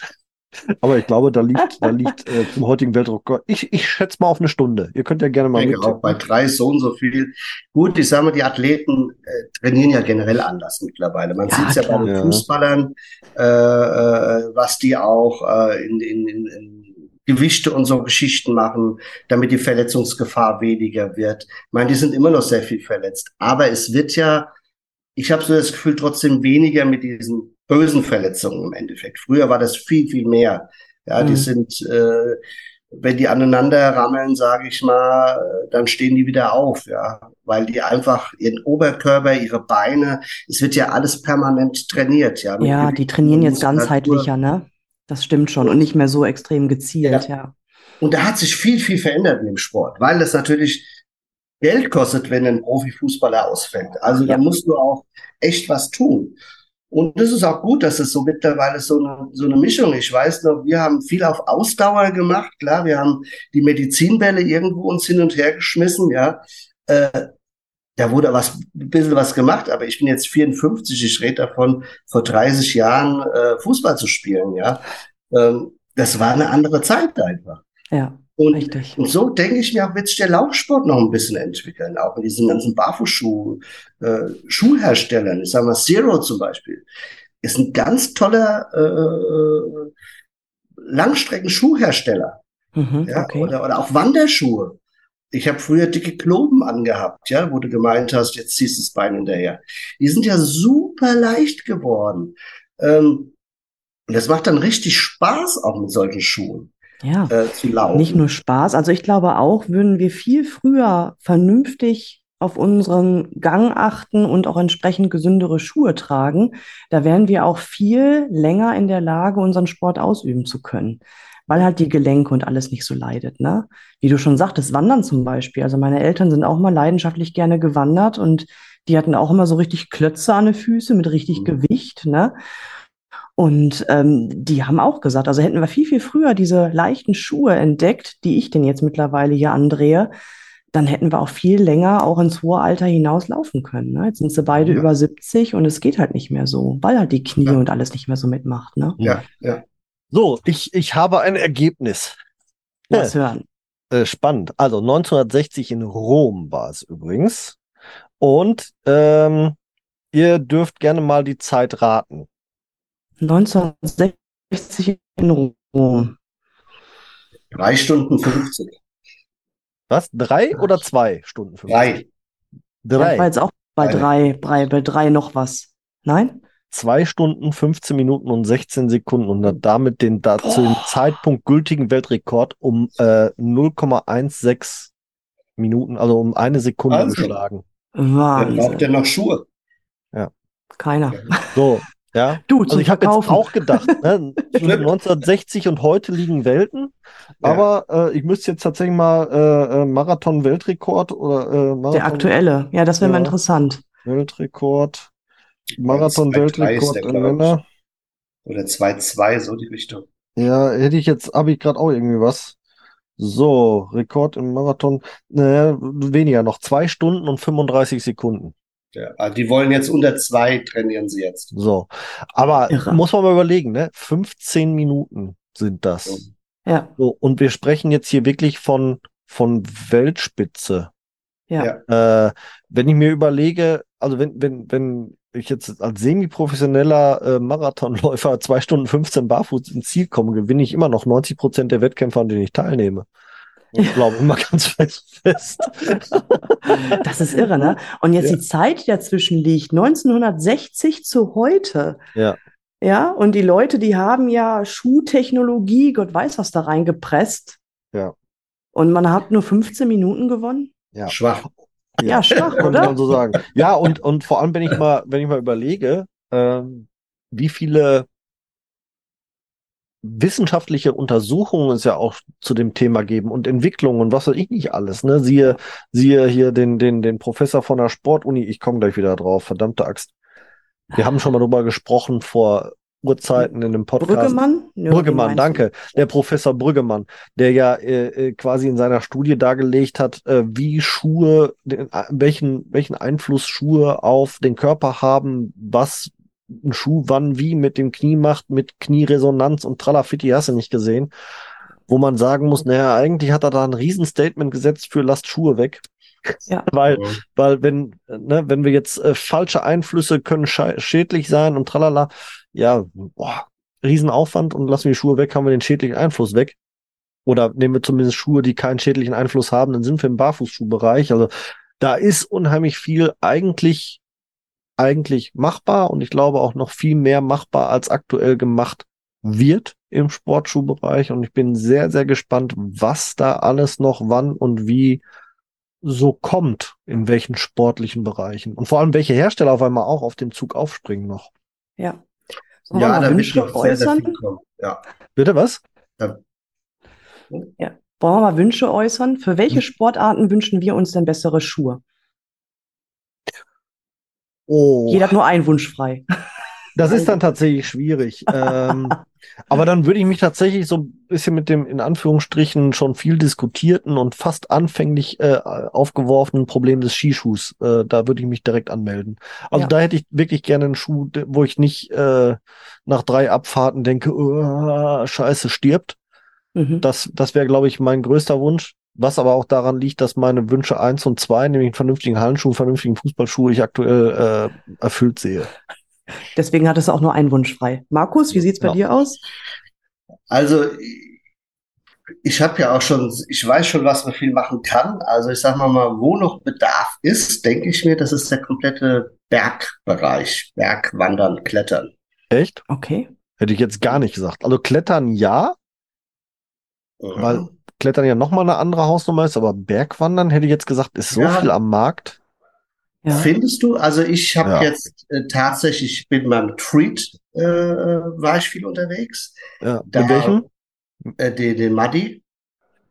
Aber ich glaube, da liegt, da liegt äh, zum heutigen Weltrekord. Ich, ich schätze mal auf eine Stunde. Ihr könnt ja gerne mal ich mit. Auch bei drei so und so viel. Gut, ich sage mal, die Athleten äh, trainieren ja generell anders mittlerweile. Man ja, sieht es ja bei den ja. Fußballern, äh, äh, was die auch äh, in, in, in, Gewichte und so Geschichten machen, damit die Verletzungsgefahr weniger wird. Ich meine, die sind immer noch sehr viel verletzt. Aber es wird ja, ich habe so das Gefühl, trotzdem weniger mit diesen bösen Verletzungen im Endeffekt. Früher war das viel, viel mehr. Ja, mhm. die sind, äh, wenn die aneinander rammeln, sage ich mal, dann stehen die wieder auf, ja, weil die einfach ihren Oberkörper, ihre Beine, es wird ja alles permanent trainiert, ja. Ja, die trainieren jetzt ganzheitlicher, ne? Das stimmt schon und nicht mehr so extrem gezielt, ja. ja. Und da hat sich viel, viel verändert in dem Sport, weil das natürlich Geld kostet, wenn ein Profifußballer ausfällt. Also ja. da musst du auch echt was tun. Und das ist auch gut, dass es so mittlerweile so eine, so eine Mischung ist. Ich weiß noch, wir haben viel auf Ausdauer gemacht. Klar, wir haben die Medizinbälle irgendwo uns hin und her geschmissen, ja. Äh, da wurde was, ein bisschen was gemacht, aber ich bin jetzt 54, ich rede davon, vor 30 Jahren äh, Fußball zu spielen, ja. Ähm, das war eine andere Zeit einfach. Ja. Und, Richtig. und so denke ich mir, wird sich der Laufsport noch ein bisschen entwickeln, auch in diesen ganzen Barfußschuh, äh. Ich sage mal, Zero zum Beispiel, ist ein ganz toller äh, äh Langstrecken-Schuhhersteller. Mhm, ja, okay. oder, oder auch Wanderschuhe. Ich habe früher dicke Kloben angehabt, ja, wo du gemeint hast, jetzt ziehst du das Bein hinterher. Die sind ja super leicht geworden. Ähm, und das macht dann richtig Spaß auch mit solchen Schuhen ja, äh, zu laufen. Nicht nur Spaß. Also ich glaube auch, würden wir viel früher vernünftig auf unseren Gang achten und auch entsprechend gesündere Schuhe tragen, da wären wir auch viel länger in der Lage, unseren Sport ausüben zu können, weil halt die Gelenke und alles nicht so leidet. Ne? Wie du schon sagtest, Wandern zum Beispiel. Also meine Eltern sind auch mal leidenschaftlich gerne gewandert und die hatten auch immer so richtig Klötze an den Füßen mit richtig mhm. Gewicht. Ne? Und ähm, die haben auch gesagt, also hätten wir viel, viel früher diese leichten Schuhe entdeckt, die ich denn jetzt mittlerweile hier andrehe, dann hätten wir auch viel länger auch ins hohe Alter hinaus laufen können. Ne? Jetzt sind sie beide ja. über 70 und es geht halt nicht mehr so, weil halt die Knie ja. und alles nicht mehr so mitmacht. Ne? Ja, ja. So, ich, ich habe ein Ergebnis. Lass hören. Äh, spannend. Also 1960 in Rom war es übrigens. Und ähm, ihr dürft gerne mal die Zeit raten. 1960 in Rom. Drei Stunden 50. Was? Drei oder zwei Stunden 50? Drei. Drei. Ich war jetzt auch bei drei, bei, bei drei noch was. Nein? Zwei Stunden, 15 Minuten und 16 Sekunden und hat damit den da zu dem Zeitpunkt gültigen Weltrekord um äh, 0,16 Minuten, also um eine Sekunde also, geschlagen. Wahnsinn. Wer braucht denn noch Schuhe? Ja. Keiner. So, ja. Du, also ich habe jetzt auch gedacht, ne, 1960 und heute liegen Welten, ja. aber äh, ich müsste jetzt tatsächlich mal äh, äh Marathon-Weltrekord oder äh, Marathon Der aktuelle, ja, das wäre ja. mal interessant. Weltrekord, Marathon-Weltrekord in. Oder 2-2, so die Richtung. Ja, hätte ich jetzt, habe ich gerade auch irgendwie was. So, Rekord im Marathon, naja, weniger noch, zwei Stunden und 35 Sekunden. Ja, also die wollen jetzt unter zwei trainieren sie jetzt. So. Aber Irre. muss man mal überlegen, ne? 15 Minuten sind das. Ja. So, und wir sprechen jetzt hier wirklich von, von Weltspitze. Ja. Äh, wenn ich mir überlege, also wenn, wenn, wenn ich jetzt als semi-professioneller äh, Marathonläufer zwei Stunden 15 barfuß ins Ziel komme, gewinne ich immer noch 90 Prozent der Wettkämpfe, an denen ich teilnehme. Ich glaube immer ganz fest. das ist irre, ne? Und jetzt ja. die Zeit, die dazwischen liegt, 1960 zu heute. Ja. Ja, und die Leute, die haben ja Schuhtechnologie, Gott weiß was da reingepresst. Ja. Und man hat nur 15 Minuten gewonnen. Ja. Schwach. Ja, ja schwach, oder? Kann man so sagen. Ja, und, und vor allem, wenn ich mal, wenn ich mal überlege, ähm, wie viele wissenschaftliche Untersuchungen es ja auch zu dem Thema geben und Entwicklungen und was weiß ich nicht alles. Ne? Siehe, siehe hier den, den, den Professor von der Sportuni, ich komme gleich wieder drauf, verdammte Axt. Wir haben schon mal drüber gesprochen vor Urzeiten in dem Podcast. Brüggemann? Ja, Brüggemann, danke. Der Professor Brüggemann, der ja äh, äh, quasi in seiner Studie dargelegt hat, äh, wie Schuhe, den, äh, welchen, welchen Einfluss Schuhe auf den Körper haben, was einen Schuh wann wie mit dem Knie macht, mit Knieresonanz und Tralafitti hast du nicht gesehen. Wo man sagen muss, naja, eigentlich hat er da ein Riesenstatement gesetzt für lasst Schuhe weg. Ja. weil, weil wenn, ne, wenn wir jetzt äh, falsche Einflüsse können schädlich sein und tralala, ja, boah, Riesenaufwand und lassen wir die Schuhe weg, haben wir den schädlichen Einfluss weg. oder nehmen wir zumindest Schuhe, die keinen schädlichen Einfluss haben, dann sind wir im Barfußschuhbereich. Also da ist unheimlich viel eigentlich, eigentlich machbar und ich glaube auch noch viel mehr machbar als aktuell gemacht wird im Sportschuhbereich. Und ich bin sehr, sehr gespannt, was da alles noch wann und wie so kommt, in welchen sportlichen Bereichen. Und vor allem, welche Hersteller auf einmal auch auf den Zug aufspringen noch. Ja. Sollen ja, da wird noch sehr, sehr viel kommen. Ja. Bitte was? Ja. ja. Wollen wir mal Wünsche äußern? Für welche hm. Sportarten wünschen wir uns denn bessere Schuhe? Oh. Jeder hat nur einen Wunsch frei. Das ist dann tatsächlich schwierig. ähm, aber dann würde ich mich tatsächlich so ein bisschen mit dem in Anführungsstrichen schon viel diskutierten und fast anfänglich äh, aufgeworfenen Problem des Skischuhs, äh, da würde ich mich direkt anmelden. Also ja. da hätte ich wirklich gerne einen Schuh, wo ich nicht äh, nach drei Abfahrten denke, oh, scheiße, stirbt. Mhm. Das, das wäre, glaube ich, mein größter Wunsch. Was aber auch daran liegt, dass meine Wünsche eins und zwei, nämlich einen vernünftigen Hallenschuh, einen vernünftigen Fußballschuh, ich aktuell äh, erfüllt sehe. Deswegen hat es auch nur einen Wunsch frei. Markus, wie sieht's bei ja. dir aus? Also ich habe ja auch schon, ich weiß schon, was man viel machen kann. Also ich sage mal mal, wo noch Bedarf ist, denke ich mir, das ist der komplette Bergbereich, Bergwandern, Klettern. Echt? Okay. Hätte ich jetzt gar nicht gesagt. Also Klettern ja, mhm. weil Klettern ja nochmal eine andere Hausnummer ist, aber Bergwandern hätte ich jetzt gesagt, ist so ja. viel am Markt. Ja. Findest du? Also ich habe ja. jetzt äh, tatsächlich, ich bin beim Treat, äh, war ich viel unterwegs. Ja. Da, In welchem? Äh, den, den Muddy.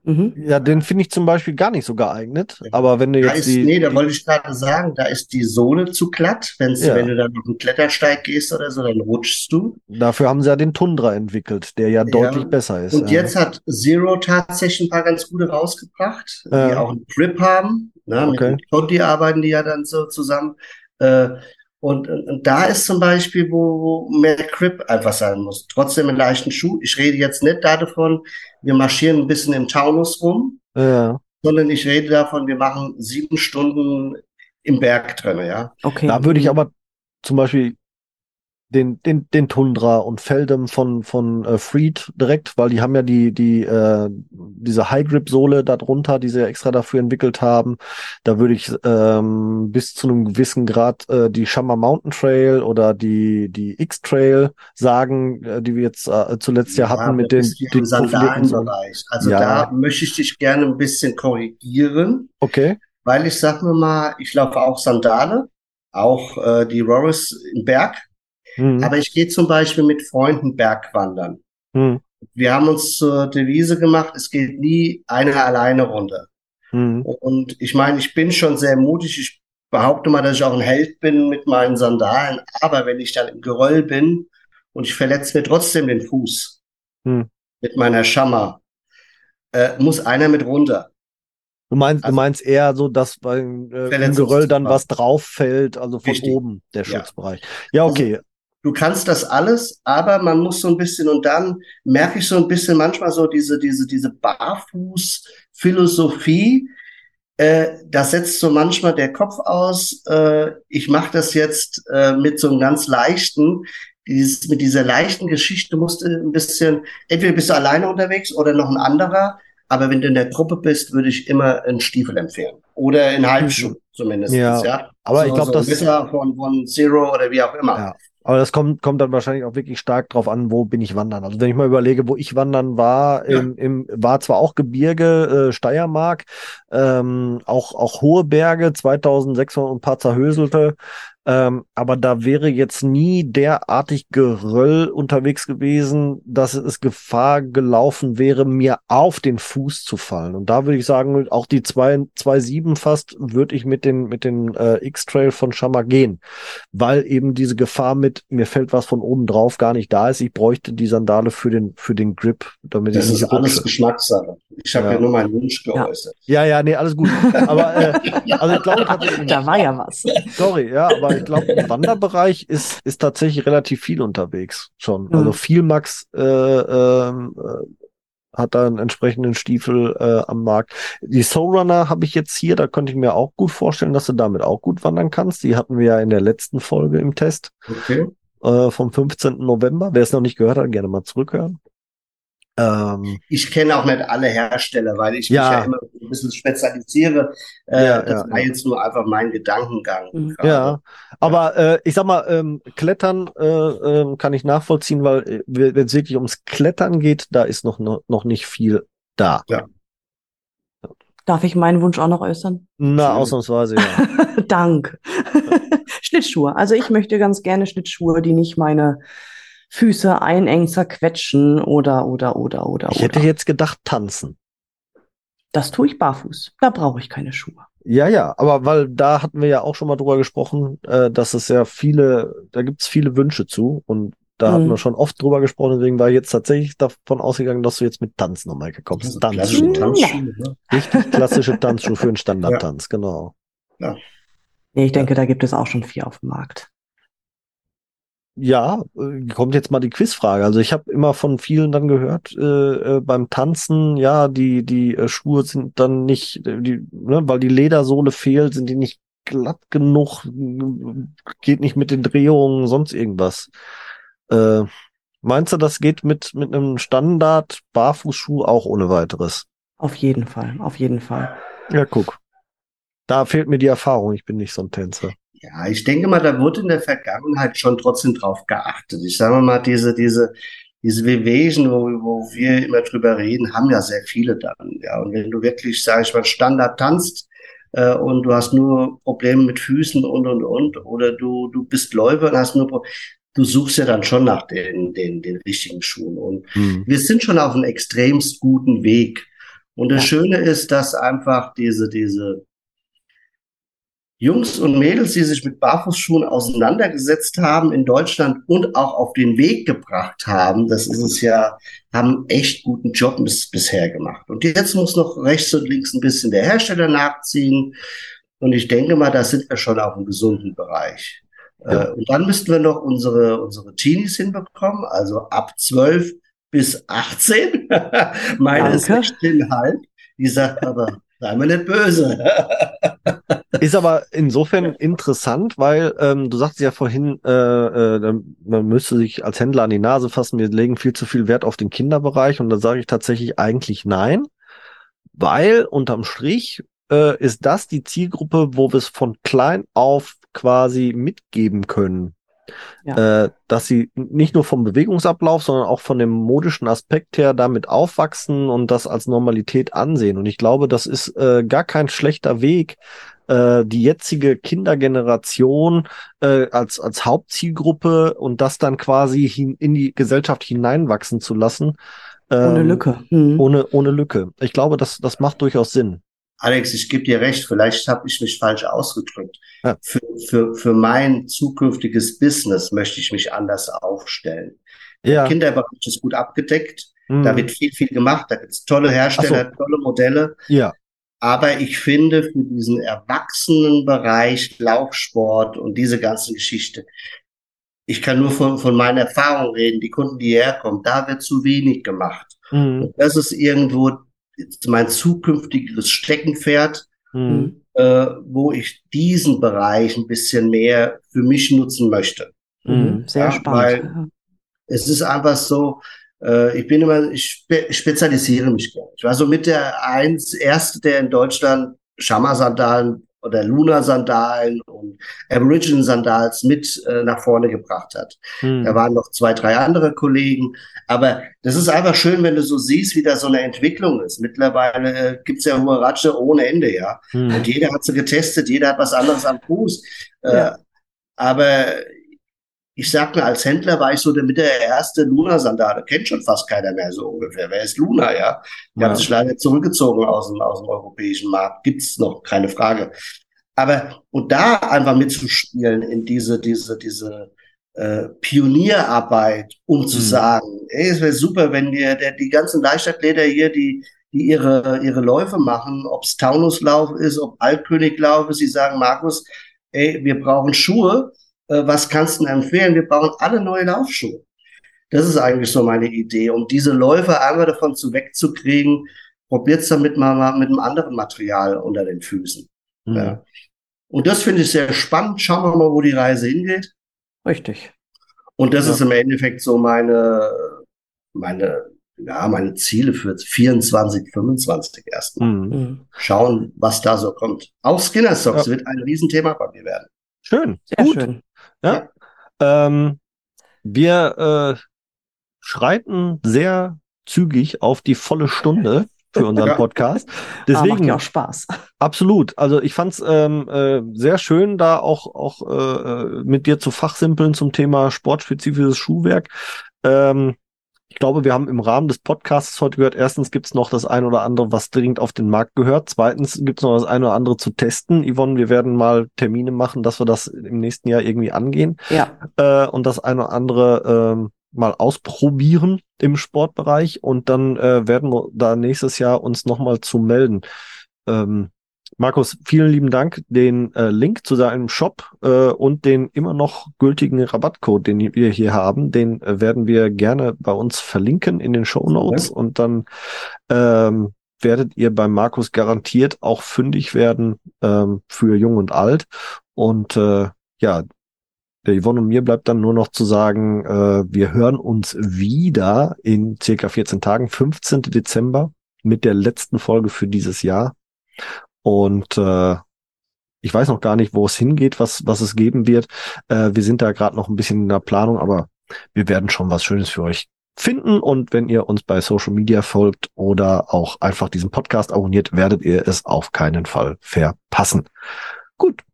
Mhm. Ja, den finde ich zum Beispiel gar nicht so geeignet. Aber wenn du da jetzt ist, die, nee, da wollte ich gerade sagen, da ist die Sohle zu glatt. Wenn's, ja. Wenn du dann auf einen Klettersteig gehst oder so, dann rutschst du. Dafür haben sie ja den Tundra entwickelt, der ja, ja. deutlich besser ist. Und ja. jetzt hat Zero tatsächlich ein paar ganz gute rausgebracht, die auch einen Grip haben. Ne? Okay. Mit Conti arbeiten die ja dann so zusammen. Äh, und, und, da ist zum Beispiel, wo, mehr Grip einfach sein muss. Trotzdem einen leichten Schuh. Ich rede jetzt nicht davon, wir marschieren ein bisschen im Taunus rum, ja. sondern ich rede davon, wir machen sieben Stunden im Berg drin, ja. Okay. Da würde ich aber zum Beispiel den, den, den Tundra und Feldem von, von äh, Freed direkt, weil die haben ja die, die, äh, diese High-Grip-Sohle darunter, die sie extra dafür entwickelt haben. Da würde ich ähm, bis zu einem gewissen Grad äh, die Shamma Mountain Trail oder die, die X-Trail sagen, äh, die wir jetzt äh, zuletzt ja, ja hatten mit den, den Sandalenbereich. Also ja. da möchte ich dich gerne ein bisschen korrigieren. Okay. Weil ich sag mir mal, ich laufe auch Sandale, auch äh, die Roris im Berg Mhm. Aber ich gehe zum Beispiel mit Freunden Bergwandern. Mhm. Wir haben uns zur Devise gemacht, es geht nie einer alleine runter. Mhm. Und ich meine, ich bin schon sehr mutig. Ich behaupte mal, dass ich auch ein Held bin mit meinen Sandalen. Aber wenn ich dann im Geröll bin und ich verletze mir trotzdem den Fuß mhm. mit meiner Schammer, äh, muss einer mit runter. Du meinst, also, du meinst eher so, dass beim äh, Geröll dann was drauf fällt, also von Richtig. oben der Schutzbereich. Ja, ja okay. Also, du kannst das alles, aber man muss so ein bisschen und dann merke ich so ein bisschen manchmal so diese, diese, diese Barfuß-Philosophie, äh, da setzt so manchmal der Kopf aus, äh, ich mache das jetzt äh, mit so einem ganz leichten, dieses, mit dieser leichten Geschichte musst du ein bisschen, entweder bist du alleine unterwegs oder noch ein anderer, aber wenn du in der Gruppe bist, würde ich immer einen Stiefel empfehlen. Oder in Halbschuh zumindest. Ja, ja. Aber so, ich glaube, so das von, von Zero oder wie auch immer. Ja. Aber das kommt, kommt dann wahrscheinlich auch wirklich stark drauf an, wo bin ich wandern. Also wenn ich mal überlege, wo ich wandern war, ja. im, im, war zwar auch Gebirge, äh, Steiermark, ähm, auch, auch hohe Berge, 2600 und ein paar zerhöselte, ähm, aber da wäre jetzt nie derartig Geröll unterwegs gewesen, dass es Gefahr gelaufen wäre, mir auf den Fuß zu fallen. Und da würde ich sagen, auch die 2.7 fast würde ich mit den, mit den äh, X-Trail von Schammer gehen, weil eben diese Gefahr mit, mir fällt was von oben drauf, gar nicht da ist. Ich bräuchte die Sandale für den, für den Grip, damit das ich nicht ist rutsche. alles Geschmackssache. Ich habe ja. ja. nur meinen Wunsch geäußert. Ja, ja, nee, alles gut. Aber äh, also ich glaube. Da war ja was. Sorry, ja, aber ich glaube, im Wanderbereich ist, ist tatsächlich relativ viel unterwegs schon. Mhm. Also viel Max äh, ähm, äh, hat da einen entsprechenden Stiefel äh, am Markt. Die Soul Runner habe ich jetzt hier, da könnte ich mir auch gut vorstellen, dass du damit auch gut wandern kannst. Die hatten wir ja in der letzten Folge im Test okay. äh, vom 15. November. Wer es noch nicht gehört hat, gerne mal zurückhören. Ähm, ich kenne auch nicht alle Hersteller, weil ich ja. mich ja immer ein bisschen spezialisiere. Äh, ja, das ja, war jetzt nur einfach mein Gedankengang. Mhm. Ja, aber äh, ich sag mal, ähm, Klettern äh, ähm, kann ich nachvollziehen, weil äh, wenn es wirklich ums Klettern geht, da ist noch, noch, noch nicht viel da. Ja. Darf ich meinen Wunsch auch noch äußern? Na, ausnahmsweise, ja. Dank. Schlittschuhe. Also ich möchte ganz gerne Schlittschuhe, die nicht meine Füße einengen, zerquetschen oder, oder, oder, oder. Ich hätte oder. jetzt gedacht, tanzen. Das tue ich barfuß. Da brauche ich keine Schuhe. Ja, ja, aber weil da hatten wir ja auch schon mal drüber gesprochen, äh, dass es ja viele, da gibt es viele Wünsche zu und da mhm. hatten wir schon oft drüber gesprochen, deswegen war ich jetzt tatsächlich davon ausgegangen, dass du jetzt mit Tanz nochmal gekommen bist. Tanzschuhe. Tanzschuhe ne? Richtig klassische Tanzschuhe für einen Standardtanz, ja. genau. Ja. Nee, ich denke, da gibt es auch schon vier auf dem Markt. Ja, äh, kommt jetzt mal die Quizfrage. Also ich habe immer von vielen dann gehört, äh, äh, beim Tanzen, ja, die, die äh, Schuhe sind dann nicht, die, ne, weil die Ledersohle fehlt, sind die nicht glatt genug, geht nicht mit den Drehungen, sonst irgendwas. Äh, meinst du, das geht mit, mit einem Standard-Barfußschuh auch ohne weiteres? Auf jeden Fall, auf jeden Fall. Ja, guck. Da fehlt mir die Erfahrung, ich bin nicht so ein Tänzer. Ja, ich denke mal, da wurde in der Vergangenheit schon trotzdem drauf geachtet. Ich sage mal, diese, diese, diese Wehwehchen, wo, wo wir immer drüber reden, haben ja sehr viele dann. Ja, und wenn du wirklich, sage ich mal, Standard tanzt äh, und du hast nur Probleme mit Füßen und und und, oder du du bist Läufer und hast nur Probleme, du suchst ja dann schon nach den den den richtigen Schuhen. Und mhm. wir sind schon auf einem extremst guten Weg. Und das. Schöne ist, dass einfach diese diese Jungs und Mädels, die sich mit Barfußschuhen auseinandergesetzt haben in Deutschland und auch auf den Weg gebracht haben, das ist es ja, haben echt guten Job bis, bisher gemacht. Und jetzt muss noch rechts und links ein bisschen der Hersteller nachziehen. Und ich denke mal, da sind wir schon auf einem gesunden Bereich. Ja. Äh, und dann müssten wir noch unsere, unsere Teenies hinbekommen, also ab 12 bis 18. Meine Danke. ist 16,5. Die sagt aber, Sei mir nicht böse. Ist aber insofern interessant, weil ähm, du sagst ja vorhin, äh, äh, man müsste sich als Händler an die Nase fassen, wir legen viel zu viel Wert auf den Kinderbereich und da sage ich tatsächlich eigentlich nein, weil unterm Strich äh, ist das die Zielgruppe, wo wir es von klein auf quasi mitgeben können ja. äh, dass sie nicht nur vom Bewegungsablauf, sondern auch von dem modischen Aspekt her damit aufwachsen und das als Normalität ansehen. Und ich glaube, das ist äh, gar kein schlechter Weg, äh, die jetzige Kindergeneration äh, als, als Hauptzielgruppe und das dann quasi hin, in die Gesellschaft hineinwachsen zu lassen. Ähm, ohne Lücke. Mhm. Ohne, ohne Lücke. Ich glaube, das, das macht durchaus Sinn. Alex, ich gebe dir recht, vielleicht habe ich mich falsch ausgedrückt. Ja. Für, für, für mein zukünftiges Business möchte ich mich anders aufstellen. Ja. Der Kinderbereich ist gut abgedeckt. Mhm. Da wird viel, viel gemacht. Da gibt es tolle Hersteller, so. tolle Modelle. Ja. Aber ich finde, für diesen Erwachsenenbereich, Laufsport und diese ganze Geschichte, ich kann nur von, von meiner Erfahrung reden, die Kunden, die hierher kommen, da wird zu wenig gemacht. Mhm. Das ist irgendwo mein zukünftiges Steckenpferd, mhm. äh, wo ich diesen Bereich ein bisschen mehr für mich nutzen möchte. Mhm. Sehr ja, spannend. Weil es ist einfach so, äh, ich bin immer, ich spe spezialisiere mich gerne. Ich war so mit der eins, erste, der in Deutschland Schammer-Sandalen oder Luna-Sandalen und Aboriginal-Sandals mit äh, nach vorne gebracht hat. Hm. Da waren noch zwei, drei andere Kollegen. Aber das ist einfach schön, wenn du so siehst, wie da so eine Entwicklung ist. Mittlerweile äh, gibt's ja Huaratsche ohne Ende, ja. Hm. Und jeder hat sie getestet, jeder hat was anderes am Fuß. Äh, ja. Äh, aber ich sag mir, als Händler war ich so der mit der erste Luna-Sandale. Kennt schon fast keiner mehr so ungefähr. Wer ist Luna, ja? Die ja. haben sich leider zurückgezogen aus dem, aus dem europäischen Markt. Gibt's noch, keine Frage. Aber, und da einfach mitzuspielen in diese, diese, diese, äh, Pionierarbeit, um zu mhm. sagen, ey, es wäre super, wenn wir der, die ganzen Leichtathleter hier, die, die ihre, ihre Läufe machen, ob es Taunuslauf ist, ob Altköniglauf ist, sie sagen, Markus, ey, wir brauchen Schuhe, was kannst du empfehlen? Wir brauchen alle neue Laufschuhe. Das ist eigentlich so meine Idee, um diese Läufe einmal davon zu wegzukriegen, probiert's damit mal, mal mit einem anderen Material unter den Füßen. Mhm. Ja. Und das finde ich sehr spannend. Schauen wir mal, wo die Reise hingeht. Richtig. Und das ja. ist im Endeffekt so meine, meine ja, meine Ziele für 24, 25 erstmal. Mhm. Schauen, was da so kommt. Auch Skinner Socks Ja. wird ein Riesenthema bei mir werden. Schön. Sehr gut. schön. Ja. Ähm, wir äh, schreiten sehr zügig auf die volle Stunde für unseren Ja. Podcast. Aber macht Deswegen ja auch Spaß. absolut. Also ich fand's ähm, äh, sehr schön, da auch auch äh, mit dir zu fachsimpeln zum Thema sportspezifisches Schuhwerk. Ähm, ich glaube, wir haben im Rahmen des Podcasts heute gehört, erstens gibt's noch das ein oder andere, was dringend auf den Markt gehört. Zweitens gibt's noch das ein oder andere zu testen. Yvonne, wir werden mal Termine machen, dass wir das im nächsten Jahr irgendwie angehen Ja, äh, und das eine oder andere ähm, mal ausprobieren im Sportbereich und dann äh, werden wir da nächstes Jahr uns nochmal zu melden. Ähm, Markus, vielen lieben Dank. Den äh, Link zu deinem Shop äh, und den immer noch gültigen Rabattcode, den wir hier haben, den äh, werden wir gerne bei uns verlinken in den Show Notes und dann ähm, werdet ihr beim Markus garantiert auch fündig werden ähm, für Jung und Alt. Und äh, ja, der Yvonne und mir bleibt dann nur noch zu sagen, äh, wir hören uns wieder in circa 14 Tagen, 15. Dezember, mit der letzten Folge für dieses Jahr. Und äh, ich weiß noch gar nicht, wo es hingeht, was, was es geben wird. Äh, wir sind da gerade noch ein bisschen in der Planung, aber wir werden schon was Schönes für euch finden. Und wenn ihr uns bei Social Media folgt oder auch einfach diesen Podcast abonniert, werdet ihr es auf keinen Fall verpassen. Gut.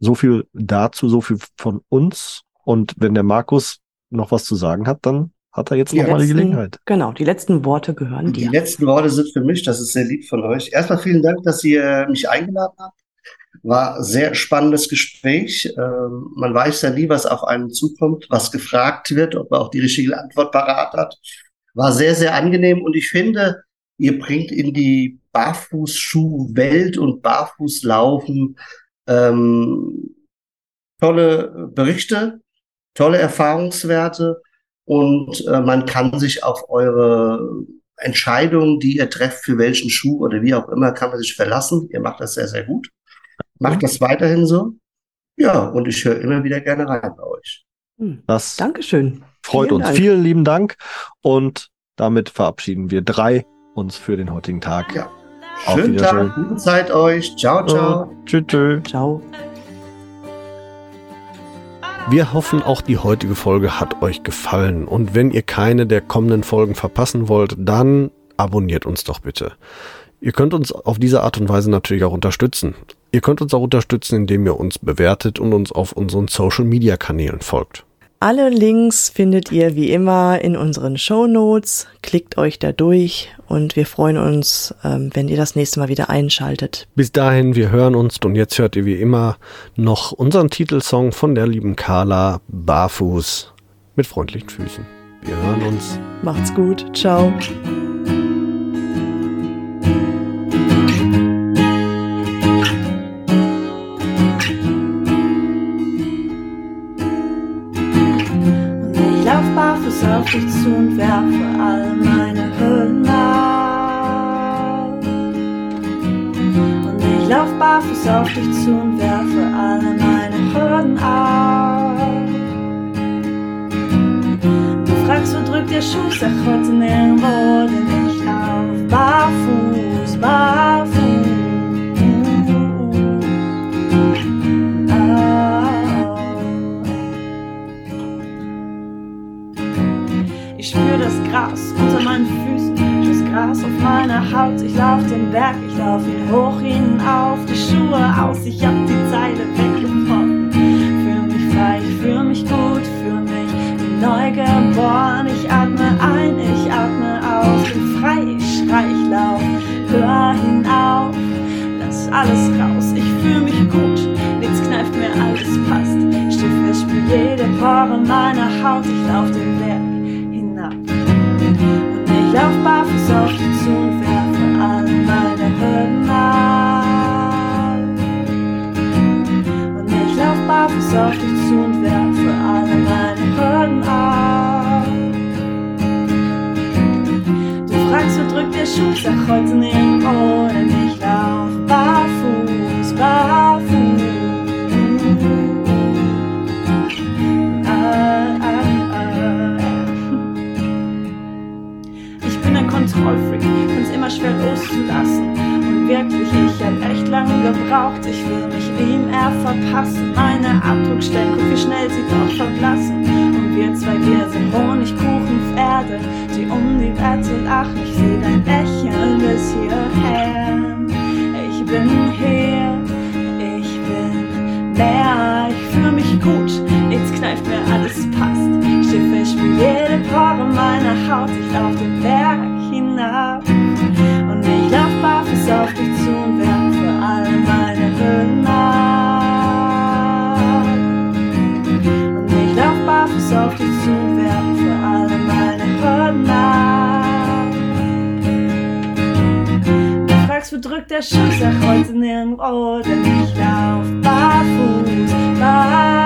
So viel dazu, so viel von uns. Und wenn der Markus noch was zu sagen hat, dann hat er jetzt Ja. noch mal die Gelegenheit. Genau, die letzten Worte gehören Die dir. letzten Worte sind für mich, das ist sehr lieb von euch. Erstmal vielen Dank, dass ihr mich eingeladen habt. War ein sehr spannendes Gespräch. Ähm, man weiß ja nie, was auf einen zukommt, was gefragt wird, ob man auch die richtige Antwort parat hat. War sehr, sehr angenehm und ich finde, ihr bringt in die Barfußschuhwelt und Barfußlaufen ähm, tolle Berichte, tolle Erfahrungswerte und äh, man kann sich auf eure Entscheidungen, die ihr trefft, für welchen Schuh oder wie auch immer, kann man sich verlassen. Ihr macht das sehr, sehr gut. Macht das weiterhin so. Ja, und ich höre immer wieder gerne rein bei euch. Hm. Das Dankeschön. freut Vielen uns. Dank. Vielen lieben Dank. Und damit verabschieden wir drei uns für den heutigen Tag. Ja. Auf Schönen. Tag, gute Zeit euch. Ciao, ciao. Tschüss, tschüss. Ciao. Wir hoffen, auch die heutige Folge hat euch gefallen. Und wenn ihr keine der kommenden Folgen verpassen wollt, dann abonniert uns doch bitte. Ihr könnt uns auf diese Art und Weise natürlich auch unterstützen. Ihr könnt uns auch unterstützen, indem ihr uns bewertet und uns auf unseren Social-Media-Kanälen folgt. Alle Links findet ihr wie immer in unseren Show Notes. Klickt euch da durch und wir freuen uns, ähm, wenn ihr das nächste Mal wieder einschaltet. Bis dahin, wir hören uns und jetzt hört ihr wie immer noch unseren Titelsong von der lieben Carla Barfuß mit freundlichen Füßen. Wir hören uns. Macht's gut. Ciao. Werfe all meine Hüllen ab. Und ich lauf barfuß auf dich zu und werfe alle meine Hürden ab. Du fragst, wo drückt der Schuh? Sag heute nirgendwo, denn ich lauf barfuß, barfuß. Berg, ich lauf ihn hoch hinauf, die Schuhe aus, ich hab die Zeile weggebrochen. Fühl mich frei, ich fühl mich gut, fühl mich wie neu geboren. Ich atme ein, ich atme aus, bin frei, ich schrei, ich lauf, hör hinauf, lass alles raus. Ich fühl mich gut, nichts kneift mir, alles passt. Steh fest, spür jede Pore meiner Haut, ich lauf Schuh heute im ohne Ich lauf barfuß, barfuß. Ah, ah, ah. Ich bin ein Kontrollfreak, find's immer schwer loszulassen. Und wirklich, ich hab echt lange gebraucht. Ich will mich ihm er verpassen. Meine Abdruckstellen, guck, wie schnell sie doch verblassen. Wir zwei, wir sind Honigkuchenpferde, die um die Welt lachen. Ich seh dein Lächeln bis hierher. Ich bin hier, ich bin mehr, ich fühle mich gut, jetzt kneift mir alles passt. Schiffe, spür jede Pore meiner Haut, ich lauf den Berg hinab. Und ich lauf barfuß auf dich drückt der Schuh, sag heute nirgendwo, denn ich lauf barfuß, barfuß.